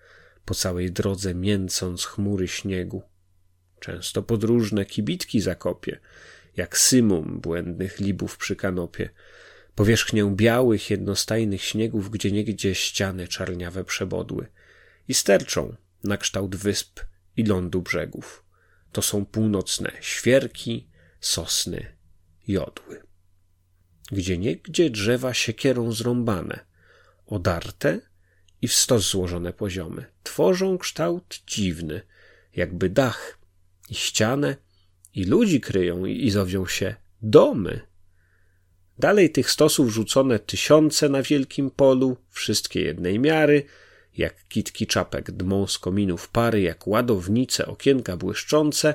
po całej drodze mięcąc chmury śniegu. Często podróżne kibitki zakopie, jak symum błędnych libów przy kanopie, powierzchnię białych, jednostajnych śniegów, gdzie niegdzie ściany czarniawe przebodły i sterczą na kształt wysp i lądu brzegów. To są północne świerki, sosny, jodły. Gdzie niegdzie drzewa siekierą zrąbane, odarte i w stos złożone poziomy, tworzą kształt dziwny, jakby dach i ścianę i ludzi kryją i zowią się domy. Dalej tych stosów rzucone tysiące na wielkim polu, wszystkie jednej miary – jak kitki czapek dmą z kominów pary, jak ładownice, okienka błyszczące,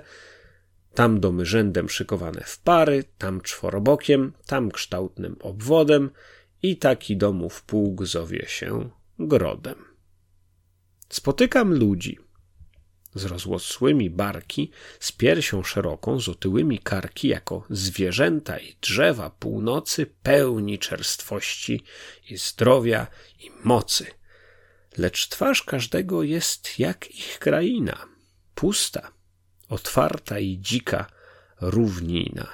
tam domy rzędem szykowane w pary, tam czworobokiem, tam kształtnym obwodem i taki domów pług zowie się grodem. Spotykam ludzi z rozłosłymi barki, z piersią szeroką, z otyłymi karki, jako zwierzęta i drzewa północy, pełni czerstwości i zdrowia i mocy – lecz twarz każdego jest jak ich kraina, pusta, otwarta i dzika równina.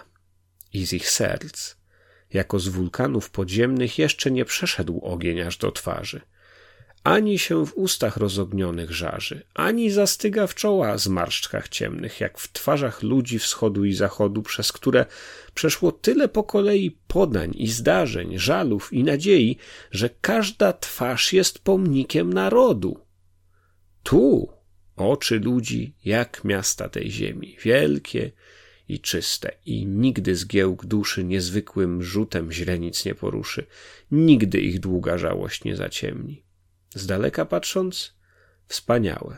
I z ich serc, jako z wulkanów podziemnych, jeszcze nie przeszedł ogień aż do twarzy – ani się w ustach rozognionych żarzy, ani zastyga w czoła zmarszczkach ciemnych, jak w twarzach ludzi wschodu i zachodu, przez które przeszło tyle po kolei podań i zdarzeń, żalów i nadziei, że każda twarz jest pomnikiem narodu. Tu oczy ludzi jak miasta tej ziemi, wielkie i czyste, i nigdy zgiełk duszy niezwykłym rzutem źrenic nie poruszy, nigdy ich długa żałość nie zaciemni. Z daleka patrząc, wspaniałe,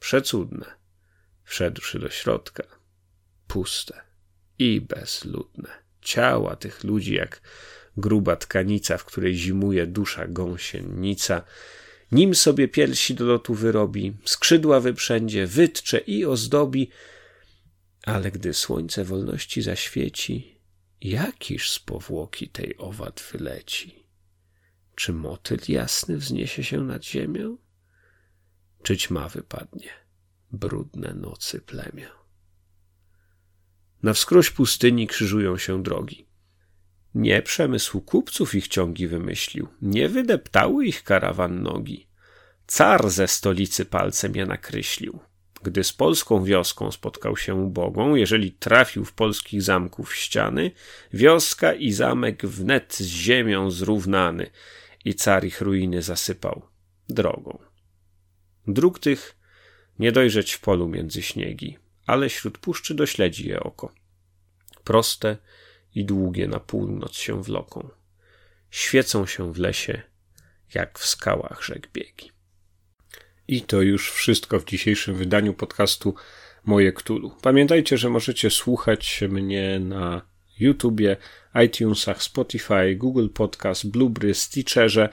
przecudne. Wszedłszy do środka, puste i bezludne. Ciała tych ludzi jak gruba tkanica, w której zimuje dusza gąsienica, nim sobie piersi do lotu wyrobi, skrzydła wyprzędzie, wytcze i ozdobi, ale gdy słońce wolności zaświeci, jakiż z powłoki tej owad wyleci? Czy motyl jasny wzniesie się nad ziemią? czy ćma wypadnie, brudne nocy plemię. Na wskroś pustyni krzyżują się drogi. Nie przemysł kupców ich ciągi wymyślił, nie wydeptały ich karawan nogi. Car ze stolicy palcem je nakryślił. Gdy z polską wioską spotkał się ubogą, jeżeli trafił w polskich zamków ściany, wioska i zamek wnet z ziemią zrównany i car ich ruiny zasypał drogą. Dróg tych nie dojrzeć w polu między śniegi, ale śród puszczy dośledzi je oko. Proste i długie na północ się wloką. Świecą się w lesie, jak w skałach rzek biegi. I to już wszystko w dzisiejszym wydaniu podcastu Moje Ktulu. Pamiętajcie, że możecie słuchać mnie na YouTubie, iTunesach, Spotify, Google Podcast, Blueberry, Stitcherze,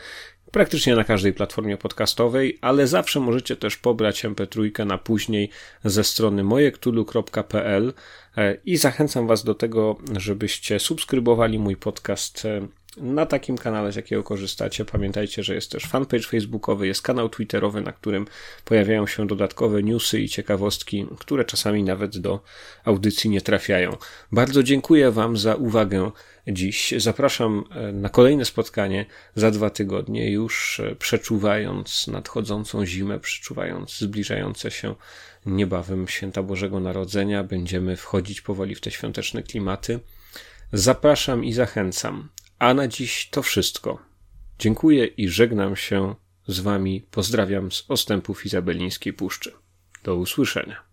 praktycznie na każdej platformie podcastowej, ale zawsze możecie też pobrać MP3 na później ze strony mojektulu.pl e, i zachęcam Was do tego, żebyście subskrybowali mój podcast e, na takim kanale, z jakiego korzystacie. Pamiętajcie, że jest też fanpage facebookowy, jest kanał twitterowy, na którym pojawiają się dodatkowe newsy i ciekawostki, które czasami nawet do audycji nie trafiają. Bardzo dziękuję Wam za uwagę dziś. Zapraszam e, na kolejne spotkanie za dwa tygodnie, już e, przeczuwając nadchodzącą zimę, przeczuwając zbliżające się niebawem święta Bożego Narodzenia. Będziemy wchodzić powoli w te świąteczne klimaty. Zapraszam i zachęcam. A na dziś to wszystko. Dziękuję i żegnam się z Wami. Pozdrawiam z ostępów Izabelińskiej Puszczy. Do usłyszenia.